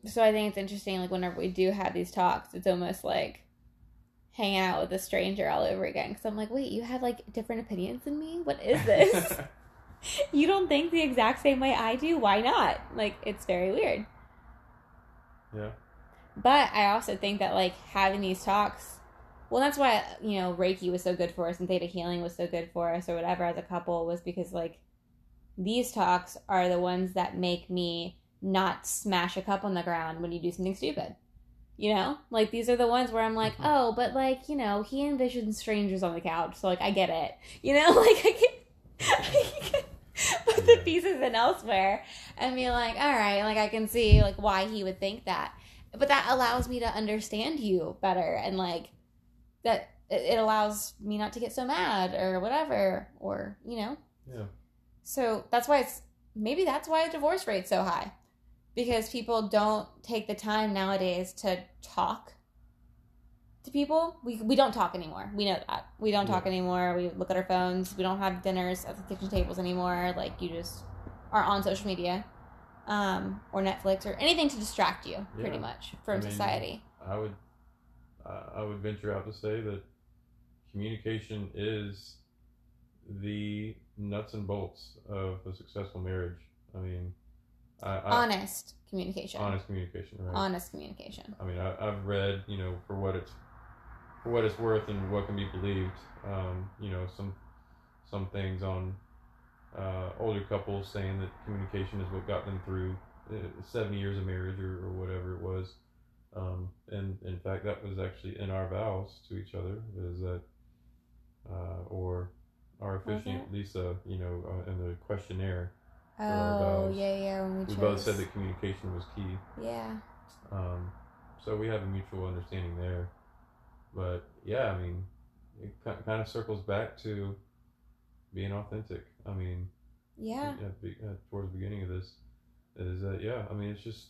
Speaker 1: so I think it's interesting, like, whenever we do have these talks, it's almost like hanging out with a stranger all over again because I'm like, wait, you have like different opinions than me? What is this? you don't think the exact same way I do? Why not? Like, it's very weird.
Speaker 2: yeah.
Speaker 1: But I also think that like having these talks, well, that's why you know Reiki was so good for us and Theta Healing was so good for us or whatever as a couple was because like these talks are the ones that make me not smash a cup on the ground when you do something stupid. You know, like these are the ones where I'm like,
Speaker 2: Mhm.
Speaker 1: oh, but like you know, he envisions strangers on the couch, so like I get it. You know, like I can, I can put the pieces in elsewhere and be like, all right, like I can see like why he would think that but that allows me to understand you better and like that it allows me not to get so mad or whatever or you know?
Speaker 2: Yeah.
Speaker 1: so that's why it's maybe that's why divorce rate's so high because people don't take the time nowadays to talk to people. We, we don't talk anymore. We know that. We don't talk
Speaker 2: Yeah.
Speaker 1: anymore. We look at our phones. We don't have dinners at the kitchen tables anymore. Like you just are on social media um, or netflix or anything to distract you pretty much from
Speaker 2: I mean,
Speaker 1: society
Speaker 2: I would I I would venture out to say that communication is the nuts and bolts of a successful marriage. I mean, I, I,
Speaker 1: honest communication
Speaker 2: honest communication, right?
Speaker 1: honest communication
Speaker 2: I mean, I, I've read, you know, for what it's for what it's worth and what can be believed. Um, you know, some some things on uh, older couples saying that communication is what got them through uh, seventy years of marriage or, or whatever it was. Um, and in fact, that was actually in our vows to each other. Is that uh, or our officiant? Lisa, you know, uh, in the questionnaire,
Speaker 1: oh yeah yeah when we,
Speaker 2: we
Speaker 1: chose.
Speaker 2: both said that communication was key.
Speaker 1: yeah
Speaker 2: Um, so we have a mutual understanding there. But yeah, I mean, it kind of circles back to being authentic. I mean,
Speaker 1: yeah
Speaker 2: at the, uh, towards the beginning of this, is that yeah? I mean, it's just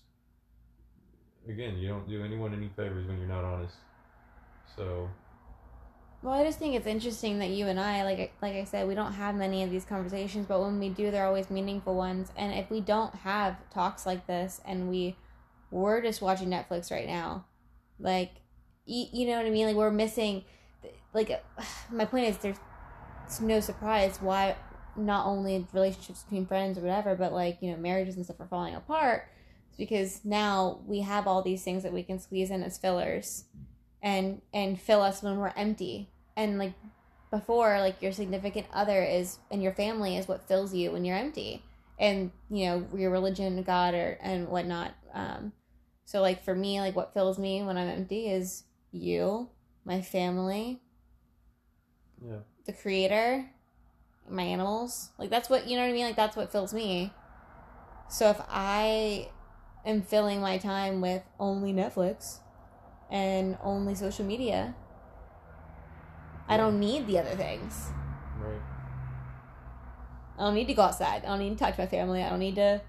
Speaker 2: again, you don't do anyone any favors when you're not honest. So
Speaker 1: Well, I just think it's interesting that you and I, like like I said, we don't have many of these conversations, but when we do, they're always meaningful ones. And if we don't have talks like this, and we we're just watching Netflix right now, like you, you know what I mean? Like we're missing, like my point is, there's it's no surprise why not only relationships between friends or whatever, but like you know marriages and stuff are falling apart. It's because now we have all these things that we can squeeze in as fillers and and fill us when we're empty. And like before like your significant other is and your family is what fills you when you're empty. And you know your religion god or and whatnot. Um so like for me like what fills me when i'm empty is you my family
Speaker 2: yeah,
Speaker 1: the creator my animals like that's what you know what i mean like that's what fills me so if i am filling my time with only netflix and only social media i don't need the other things
Speaker 2: right.
Speaker 1: i don't need to go outside i don't need to talk to my family i don't need to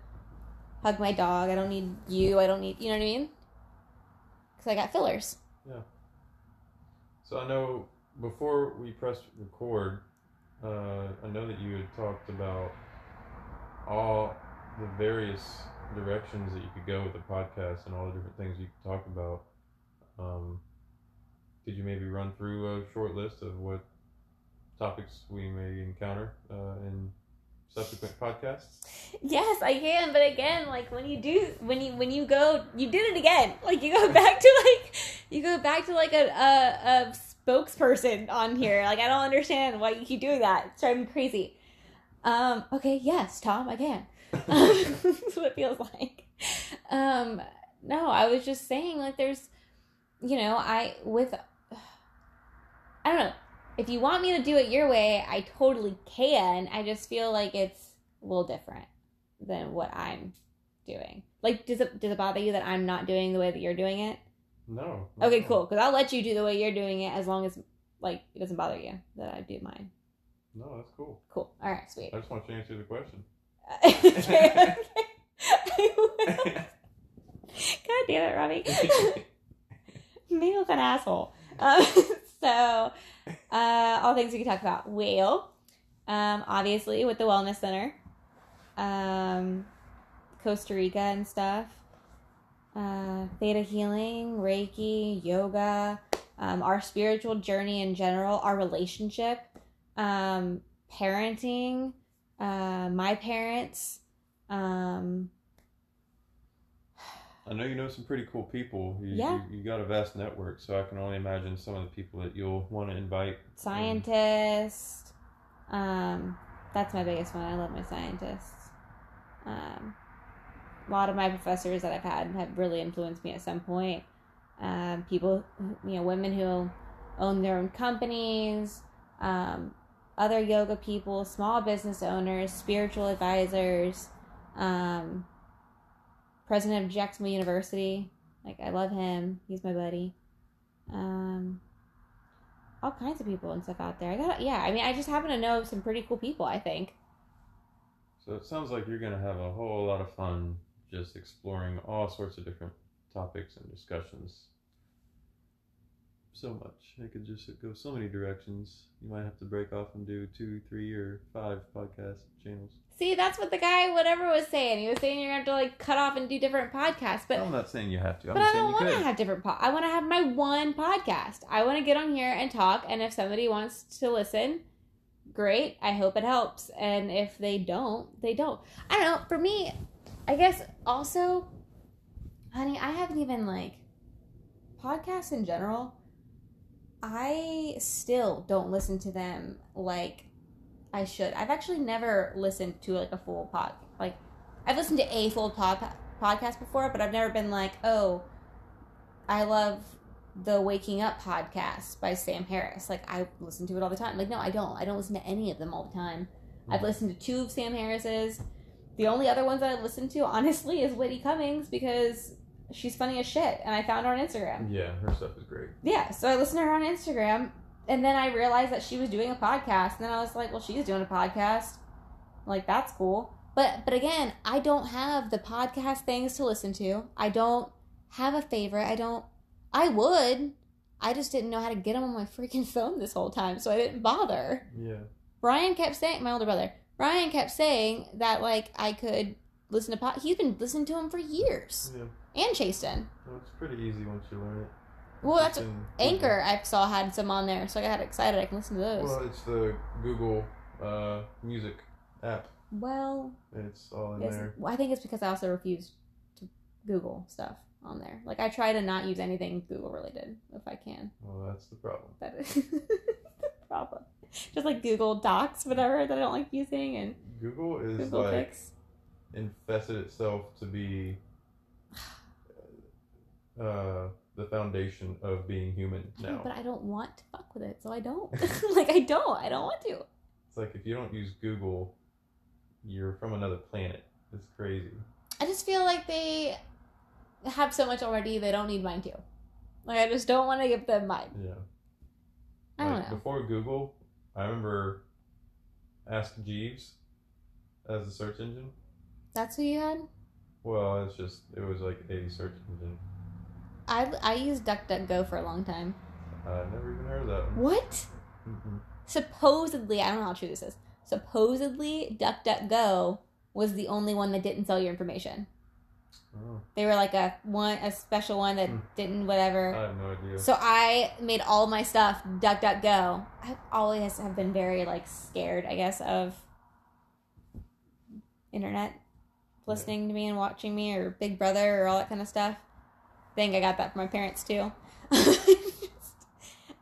Speaker 1: hug my dog. I don't need you. I don't need, you know what I mean? Because I got fillers. Yeah.
Speaker 2: So I know before we pressed record, uh, I know that you had talked about all the various directions that you could go with the podcast and all the different things you could talk about. Um, could you maybe run through a short list of what topics we may encounter uh, in subsequent podcasts?
Speaker 1: Yes, I can, but again, like when you do when you when you go you did it again. Like you go back to like you go back to like a a, a spokesperson on here. Like I don't understand why you keep doing that. It's driving me crazy. Um, okay, yes, Tom, I can. That's what it feels like. Um, no, I was just saying like there's you know, I with I don't know. If you want me to do it your way, I totally can. I just feel like it's a little different than what I'm doing. Like, does it does it bother you that I'm not doing the way that you're doing it?
Speaker 2: No.
Speaker 1: Okay, cool. Because I'll let you do the way you're doing it as long as like it doesn't bother you that I do mine.
Speaker 2: No, that's cool.
Speaker 1: Cool. All right, sweet.
Speaker 2: I just want you to answer the question.
Speaker 1: okay, okay. I will. God damn it, Robbie. Maybe look an asshole. Um, so, uh, all things we can talk about. Whale, um, obviously with the Wellness Center, um, Costa Rica and stuff, uh, Theta Healing, Reiki, yoga, um, our spiritual journey in general, our relationship, um, parenting, uh, my parents, um,
Speaker 2: I know you know some pretty cool people. You,
Speaker 1: Yeah.
Speaker 2: You, you got a vast network, so I can only imagine some of the people that you'll want to invite.
Speaker 1: scientist. Um, that's my biggest one. I love my scientists. Um, a lot of my professors that I've had have really influenced me at some point. Um, people, you know, women who own their own companies, um, other yoga people, small business owners, spiritual advisors, um, president of Jacksonville University. Like, I love him. He's my buddy. Um, all kinds of people and stuff out there. I got yeah. I mean, I just happen to know some pretty cool people. I think.
Speaker 2: So it sounds like you're going to have a whole lot of fun just exploring all sorts of different topics and discussions. So much. It could just go so many directions. You might have to break off and do two, three, or five podcast channels.
Speaker 1: See, that's what the guy whatever was saying. He was saying you're gonna have to like cut off and do different podcasts, but
Speaker 2: I'm not saying you have to. I'm
Speaker 1: but I don't want to have different. Po- I want to have my one podcast. I want to get on here and talk, and if somebody wants to listen, great. I hope it helps, and if they don't, they don't. I don't know. For me, I guess also, honey, I haven't even like podcasts in general. I still don't listen to them like I should. I've actually never listened to like a full pod. Like I've listened to a full pod podcast before, but I've never been like, oh, I love the Waking Up podcast by Sam Harris. Like I listen to it all the time. Like no, I don't. I don't listen to any of them all the time. I've mm-hmm. listened to two of Sam Harris's. The only other ones that I listen to, honestly, is Whitney Cummings because she's funny as shit, and I found her on Instagram.
Speaker 2: Yeah, her stuff is great.
Speaker 1: Yeah, so I listened to her on Instagram, and then I realized that she was doing a podcast, and then I was like, well, she's doing a podcast. Like that's cool. But but again, I don't have the podcast things to listen to. I don't have a favorite. I don't. I would. I just didn't know how to get them on my freaking phone this whole time, so I didn't bother.
Speaker 2: Yeah.
Speaker 1: Brian kept saying, my older brother, Brian kept saying that like I could listen to pod. He's been listening to him for years,
Speaker 2: Yeah.
Speaker 1: and Chasten.
Speaker 2: Well, it's pretty easy once you learn it.
Speaker 1: Well, that's Anchor. I saw had some on there, so I got excited. I can listen to those.
Speaker 2: Well, it's the Google uh, Music app.
Speaker 1: Well,
Speaker 2: It's all in there.
Speaker 1: well, I think it's because I also refuse to Google stuff on there. Like I try to not use anything Google related if I can.
Speaker 2: Well, that's the problem.
Speaker 1: That is the problem. Just like Google Docs, whatever that I don't like using, and
Speaker 2: Google is
Speaker 1: Google
Speaker 2: like infested itself to be uh, the foundation of being human
Speaker 1: know,
Speaker 2: now.
Speaker 1: but I don't want to fuck with it, so I don't. like I don't. I don't want to.
Speaker 2: It's like if you don't use Google, you're from another planet. It's crazy.
Speaker 1: I just feel like they have so much already. They don't need mine too. Like I just don't want to give them mine.
Speaker 2: Yeah.
Speaker 1: I don't
Speaker 2: Like,
Speaker 1: know.
Speaker 2: Before Google, I remember Ask Jeeves as the search engine.
Speaker 1: That's who you had.
Speaker 2: Well, it's just it was like a search engine.
Speaker 1: I I used DuckDuckGo for a long time.
Speaker 2: I never even heard of that. one.
Speaker 1: What? Supposedly, I don't know how true this is. Supposedly, DuckDuckGo was the only one that didn't sell your information.
Speaker 2: Oh,
Speaker 1: They were like a one, a special one that
Speaker 2: Hmm.
Speaker 1: didn't whatever.
Speaker 2: I have no idea.
Speaker 1: So I made all my stuff duck duck go. I always have been very like scared, I guess, of internet listening to me and watching me or Big Brother or all that kind of stuff. I think I got that from my parents too.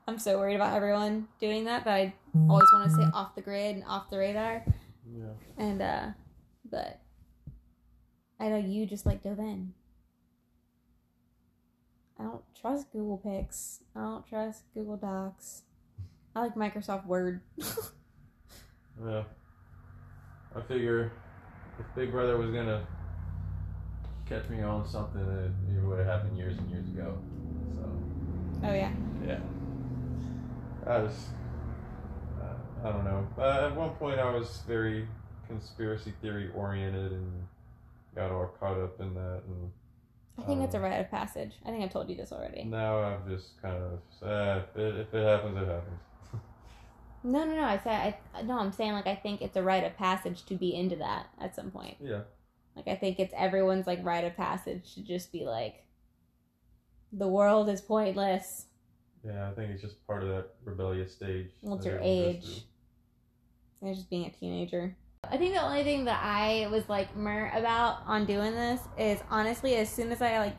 Speaker 1: I'm so worried about everyone doing that that I always want to stay off the grid and off the radar.
Speaker 2: yeah.
Speaker 1: And uh but I know you just like dove in. I don't trust Google Pics. I don't trust Google Docs. I like Microsoft Word.
Speaker 2: Yeah. I figure if Big Brother was gonna catch me on something, it, it would have happened years and years ago. So
Speaker 1: oh yeah.
Speaker 2: yeah. I was. Uh, I don't know. Uh, at one point, I was very conspiracy theory oriented and got all caught up in that, and
Speaker 1: I think it's a
Speaker 2: Um,
Speaker 1: rite of passage. I think I've told you this already.
Speaker 2: now I've just kind of uh, if, it, if it happens, it happens.
Speaker 1: No, no, no. I said I no. I'm saying like I think it's a rite of passage to be into that at some point.
Speaker 2: Yeah.
Speaker 1: Like I think it's everyone's like rite of passage to just be like, the world is pointless.
Speaker 2: Yeah, I think it's just part of that rebellious stage.
Speaker 1: Well, it's your age. and just being a teenager. I think the only thing that I was like mer about on doing this is honestly, as soon as I like,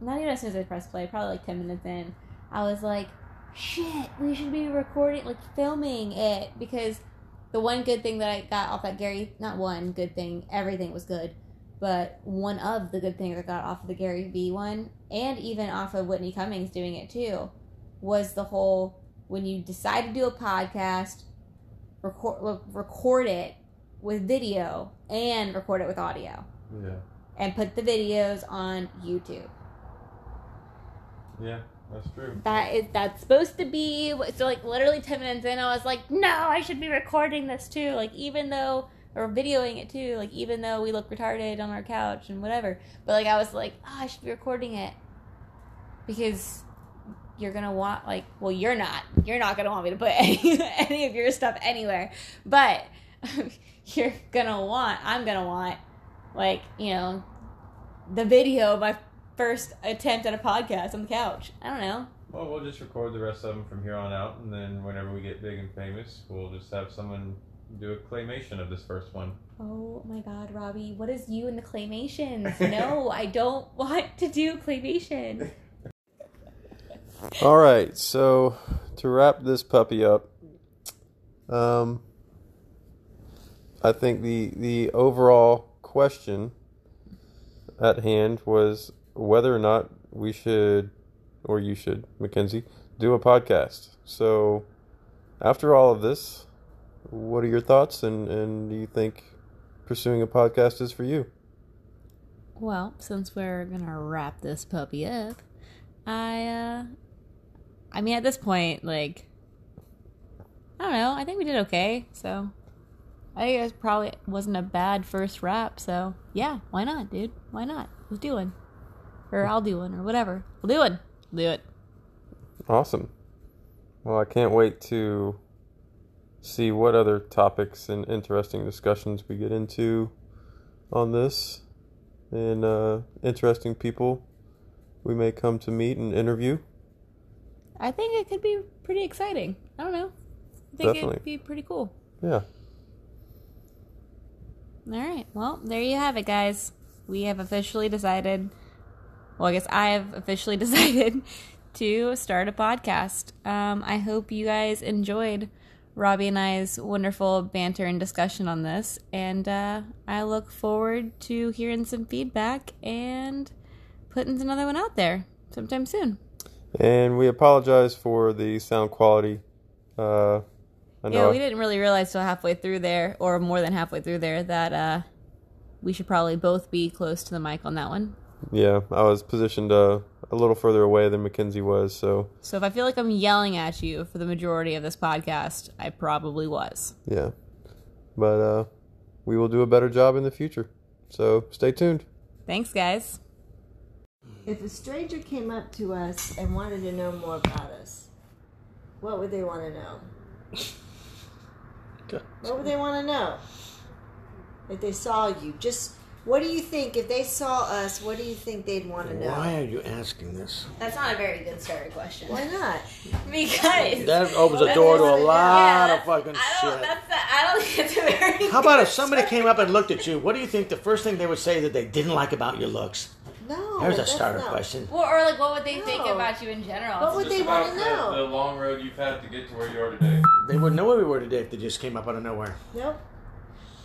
Speaker 1: not even as soon as I pressed play, probably like ten minutes in, I was like, shit, we should be recording, like filming it. Because the one good thing that I got off that Gary, not one good thing, everything was good, but one of the good things I got off of the Gary V one, and even off of Whitney Cummings doing it too, was the whole when you decide to do a podcast, record record it with video and record it with audio.
Speaker 2: Yeah.
Speaker 1: and put the videos on YouTube.
Speaker 2: Yeah, that's true.
Speaker 1: That is that's supposed to be so like literally 10 minutes in I was like no I should be recording this too like even though or videoing it too like even though we look retarded on our couch and whatever but like I was like oh I should be recording it because you're gonna want like well you're not you're not gonna want me to put any, any of your stuff anywhere but you're gonna want I'm gonna want like you know the video of my first attempt at a podcast on the couch I don't know
Speaker 2: Well, we'll just record the rest of them from here on out, and then whenever we get big and famous, we'll just have someone do a claymation of this first one.
Speaker 1: Oh my god, Robbie, what is you and the claymations? No, I don't want to do claymation.
Speaker 3: All right, so to wrap this puppy up, um, I think the the overall question at hand was whether or not we should, or you should, Mackenzie, do a podcast. So, after all of this, what are your thoughts, and and do you think pursuing a podcast is for you?
Speaker 1: Well, since we're gonna wrap this puppy up, I uh I mean at this point, like I don't know, I think we did okay, so I think it was probably wasn't a bad first rap, so yeah, why not, dude? Why not? Let's do one. Or I'll do one or whatever. We'll do one. Do it.
Speaker 3: Awesome. Well, I can't wait to see what other topics and interesting discussions we get into on this and uh, interesting people we may come to meet and interview.
Speaker 1: I think it could be pretty exciting. I don't know. I think
Speaker 3: Definitely.
Speaker 1: it'd be pretty cool.
Speaker 3: Yeah.
Speaker 1: All right. Well, there you have it, guys. We have officially decided. Well, I guess I have officially decided to start a podcast. Um, I hope you guys enjoyed Robbie and I's wonderful banter and discussion on this, and uh, I look forward to hearing some feedback and putting another one out there sometime soon.
Speaker 3: And we apologize for the sound quality. Uh,
Speaker 1: Yeah,
Speaker 3: know
Speaker 1: we didn't really realize till halfway through there, or more than halfway through there, that uh, we should probably both be close to the mic on that one.
Speaker 3: yeah, I was positioned uh, a little further away than Mackenzie was, so
Speaker 1: So if I feel like I'm yelling at you for the majority of this podcast, I probably was.
Speaker 3: yeah. But uh, we will do a better job in the future. So stay tuned.
Speaker 1: Thanks, guys.
Speaker 4: If a stranger came up to us and wanted to know more about us, what would they want to know? What would they want to know? If they saw you, just what do you think? If they saw us, what do you think they'd want to know?
Speaker 5: Why are you asking this?
Speaker 1: That's not a very good starter question.
Speaker 4: Why not?
Speaker 1: Because
Speaker 5: That opens the door to a lot
Speaker 1: yeah,
Speaker 5: of fucking
Speaker 1: I don't.
Speaker 5: shit.
Speaker 1: That's the, I don't think it's a very.
Speaker 5: How about if somebody
Speaker 1: starter-
Speaker 5: came up and looked at you? What do you think the first thing they would say that they didn't like about your looks?
Speaker 4: No.
Speaker 5: There's a starter
Speaker 4: not-
Speaker 5: question.
Speaker 1: Well, or like, what would they think about you in general?
Speaker 4: What would
Speaker 2: Just
Speaker 4: they
Speaker 2: about
Speaker 4: wanna
Speaker 2: the-
Speaker 4: know?
Speaker 2: The, long road you've had to get to where you are today.
Speaker 5: They wouldn't know where we were today if they just came up out of nowhere.
Speaker 4: Nope.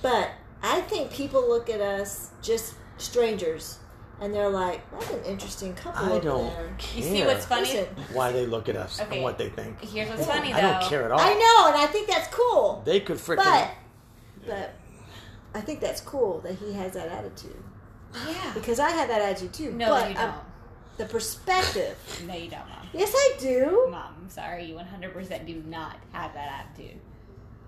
Speaker 4: But I think people look at us just strangers, and they're like, "That's an interesting couple
Speaker 5: I don't
Speaker 4: there."
Speaker 5: care
Speaker 1: You see what's funny?
Speaker 4: Listen,
Speaker 5: why they look at us
Speaker 1: Okay.
Speaker 5: and what they think.
Speaker 1: Here's what's funny though.
Speaker 5: I don't care at all.
Speaker 4: I know, and I think that's cool.
Speaker 5: They could freaking.
Speaker 4: But, but I think that's cool that he has that attitude
Speaker 1: Yeah.
Speaker 4: because I have that attitude too.
Speaker 1: No,
Speaker 4: but
Speaker 1: you
Speaker 4: I'm-
Speaker 1: don't.
Speaker 4: the perspective.
Speaker 1: No, you don't, mom.
Speaker 4: Yes, I do.
Speaker 1: Mom, I'm sorry. You 100% do not have that attitude.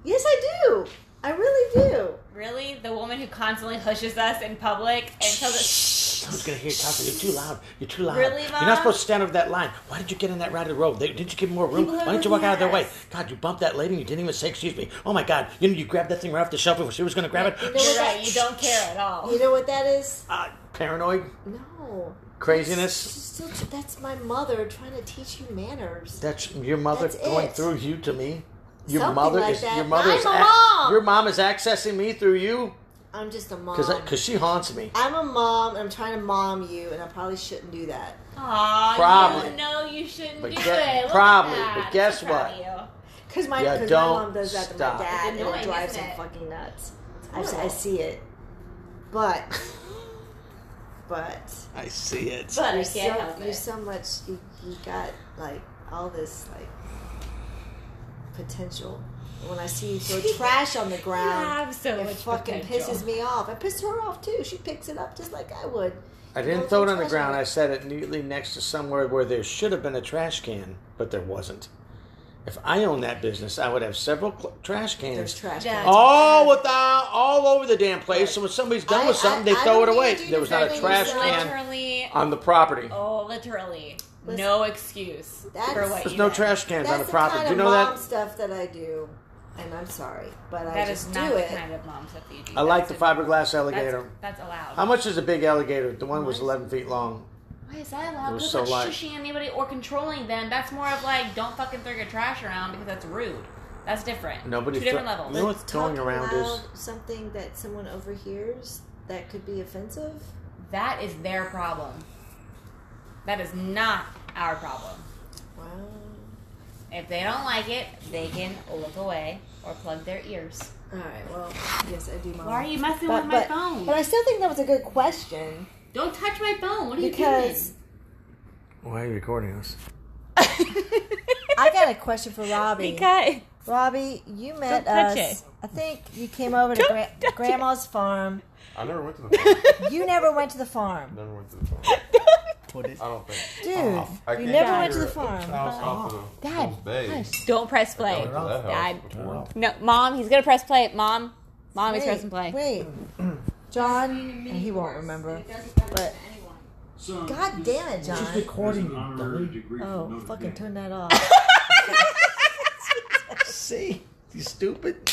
Speaker 4: Yes, I do. I really do.
Speaker 1: Really? The woman who constantly hushes us in public and tells us,
Speaker 5: Who's gonna hear you talking? You're too loud. You're too loud.
Speaker 1: Really,
Speaker 5: You're
Speaker 1: Mom?
Speaker 5: not supposed to stand over that line. Why did you get in that right of the road? They, didn't you give more room?
Speaker 1: People
Speaker 5: Why didn't you
Speaker 1: looking
Speaker 5: walk out of their way? God, you bumped that lady and you didn't even say excuse me. Oh my God! You know you grabbed that thing right off the shelf before she was gonna grab it.
Speaker 4: You know
Speaker 1: You're
Speaker 4: what
Speaker 1: right.
Speaker 4: that-
Speaker 1: You don't care at all.
Speaker 4: You know what that is?
Speaker 5: Uh, paranoid
Speaker 4: No.
Speaker 5: craziness.
Speaker 4: She's still, that's my mother trying to teach you manners.
Speaker 5: That's your mother
Speaker 4: That's
Speaker 5: going
Speaker 4: it.
Speaker 5: through you to me. Your
Speaker 4: Something
Speaker 5: mother
Speaker 4: like
Speaker 5: is
Speaker 4: that.
Speaker 5: your mother
Speaker 4: I'm
Speaker 5: is
Speaker 4: a
Speaker 5: ac-
Speaker 4: mom.
Speaker 5: your mom is accessing me through you
Speaker 4: I'm just a mom.
Speaker 5: because because she haunts me.
Speaker 4: I'm a mom. and I'm trying to mom you, and I probably shouldn't do that.
Speaker 1: Aw,
Speaker 5: Probably.
Speaker 1: you know you shouldn't
Speaker 5: But
Speaker 1: do
Speaker 5: ge-
Speaker 1: it. Look
Speaker 5: probably,
Speaker 1: at
Speaker 5: but guess
Speaker 1: I'm
Speaker 5: what?
Speaker 1: you.
Speaker 4: Because my,
Speaker 5: Yeah,
Speaker 4: cause my
Speaker 5: don't
Speaker 4: mom does that to
Speaker 5: stop.
Speaker 4: my dad,
Speaker 1: It's
Speaker 4: and
Speaker 1: annoying,
Speaker 4: it drives
Speaker 1: isn't
Speaker 4: him
Speaker 1: it?
Speaker 4: fucking nuts. I. I see it, but but
Speaker 5: I see it.
Speaker 1: But I
Speaker 4: you're
Speaker 1: can't
Speaker 4: so
Speaker 1: help
Speaker 4: you're
Speaker 1: it.
Speaker 4: so much. You, you got like all this like potential. When I see you throw trash on the ground,
Speaker 1: have so
Speaker 4: it
Speaker 1: much
Speaker 4: fucking
Speaker 1: potential.
Speaker 4: pisses me off. It pissed her off too. She picks it up just like I would.
Speaker 5: I didn't throw it on the ground.
Speaker 4: can.
Speaker 5: I set it neatly next to somewhere where there should have been a trash can, but there wasn't. If I owned that business, I would have several cl- trash
Speaker 4: There's
Speaker 5: cans
Speaker 4: trash.
Speaker 1: Yeah.
Speaker 4: cans.
Speaker 5: all without all over the damn place. So when somebody's done
Speaker 4: I-
Speaker 5: with something,
Speaker 4: I-
Speaker 5: they
Speaker 4: I
Speaker 5: throw it away. There was not a trash can
Speaker 1: Literally,
Speaker 5: on the property.
Speaker 1: oh, literally,
Speaker 4: Listen,
Speaker 1: no excuse
Speaker 4: that's-
Speaker 1: for what
Speaker 5: There's
Speaker 1: you
Speaker 5: no
Speaker 1: did.
Speaker 5: trash cans on
Speaker 4: That's
Speaker 5: the
Speaker 4: the
Speaker 5: property.
Speaker 4: kind
Speaker 5: Do you know
Speaker 4: mom
Speaker 5: that?
Speaker 4: stuff that I do, and I'm sorry, but I
Speaker 1: That is
Speaker 4: just
Speaker 1: not
Speaker 4: do
Speaker 1: the
Speaker 4: it.
Speaker 1: kind of mom stuff that you do.
Speaker 5: I like the
Speaker 1: That's a-
Speaker 5: fiberglass alligator.
Speaker 1: that's allowed.
Speaker 5: How much is a big alligator? The one was 11 feet long.
Speaker 1: Why is that allowed?
Speaker 5: It was
Speaker 1: Because
Speaker 5: so
Speaker 1: that's
Speaker 5: light.
Speaker 1: shushing anybody or controlling them. That's more of like, don't fucking throw your trash around because that's rude. That's different.
Speaker 5: Nobody
Speaker 1: Two different levels.
Speaker 5: You know what's going around is
Speaker 4: something that someone overhears that could be offensive.
Speaker 1: That is their problem. That is not our problem.
Speaker 4: Wow.
Speaker 1: If they don't like it, they can look away or plug their ears.
Speaker 4: All right. Well, yes, I do. Mom.
Speaker 1: Why are you messing
Speaker 4: But,
Speaker 1: with my phone?
Speaker 4: but I still think that was a good question
Speaker 1: don't touch my phone. What are
Speaker 4: because you doing?
Speaker 5: why are you recording us?
Speaker 4: I got a question for Robbie.
Speaker 1: Because
Speaker 4: Robbie, you met
Speaker 1: Don't touch
Speaker 4: us.
Speaker 1: it.
Speaker 4: I think you came over to gra-
Speaker 1: touch
Speaker 4: Grandma's farm.
Speaker 2: I never went to the farm.
Speaker 4: You never went to the farm,
Speaker 2: never went to the farm.
Speaker 5: Put it.
Speaker 2: I don't think.
Speaker 4: dude.
Speaker 2: I
Speaker 4: you never went to the
Speaker 2: a
Speaker 4: farm.
Speaker 2: House off of the
Speaker 1: Dad,
Speaker 2: Coast
Speaker 1: hush. don't press
Speaker 2: I
Speaker 1: play.
Speaker 2: went that house
Speaker 1: Dad. No, mom, he's gonna press play. Mom, mom, he's pressing play.
Speaker 4: Wait, John, and he won't remember. But God damn it, John.
Speaker 5: recording
Speaker 6: As an honorary degree from
Speaker 4: Oh, fucking turn that off.
Speaker 5: See? You stupid.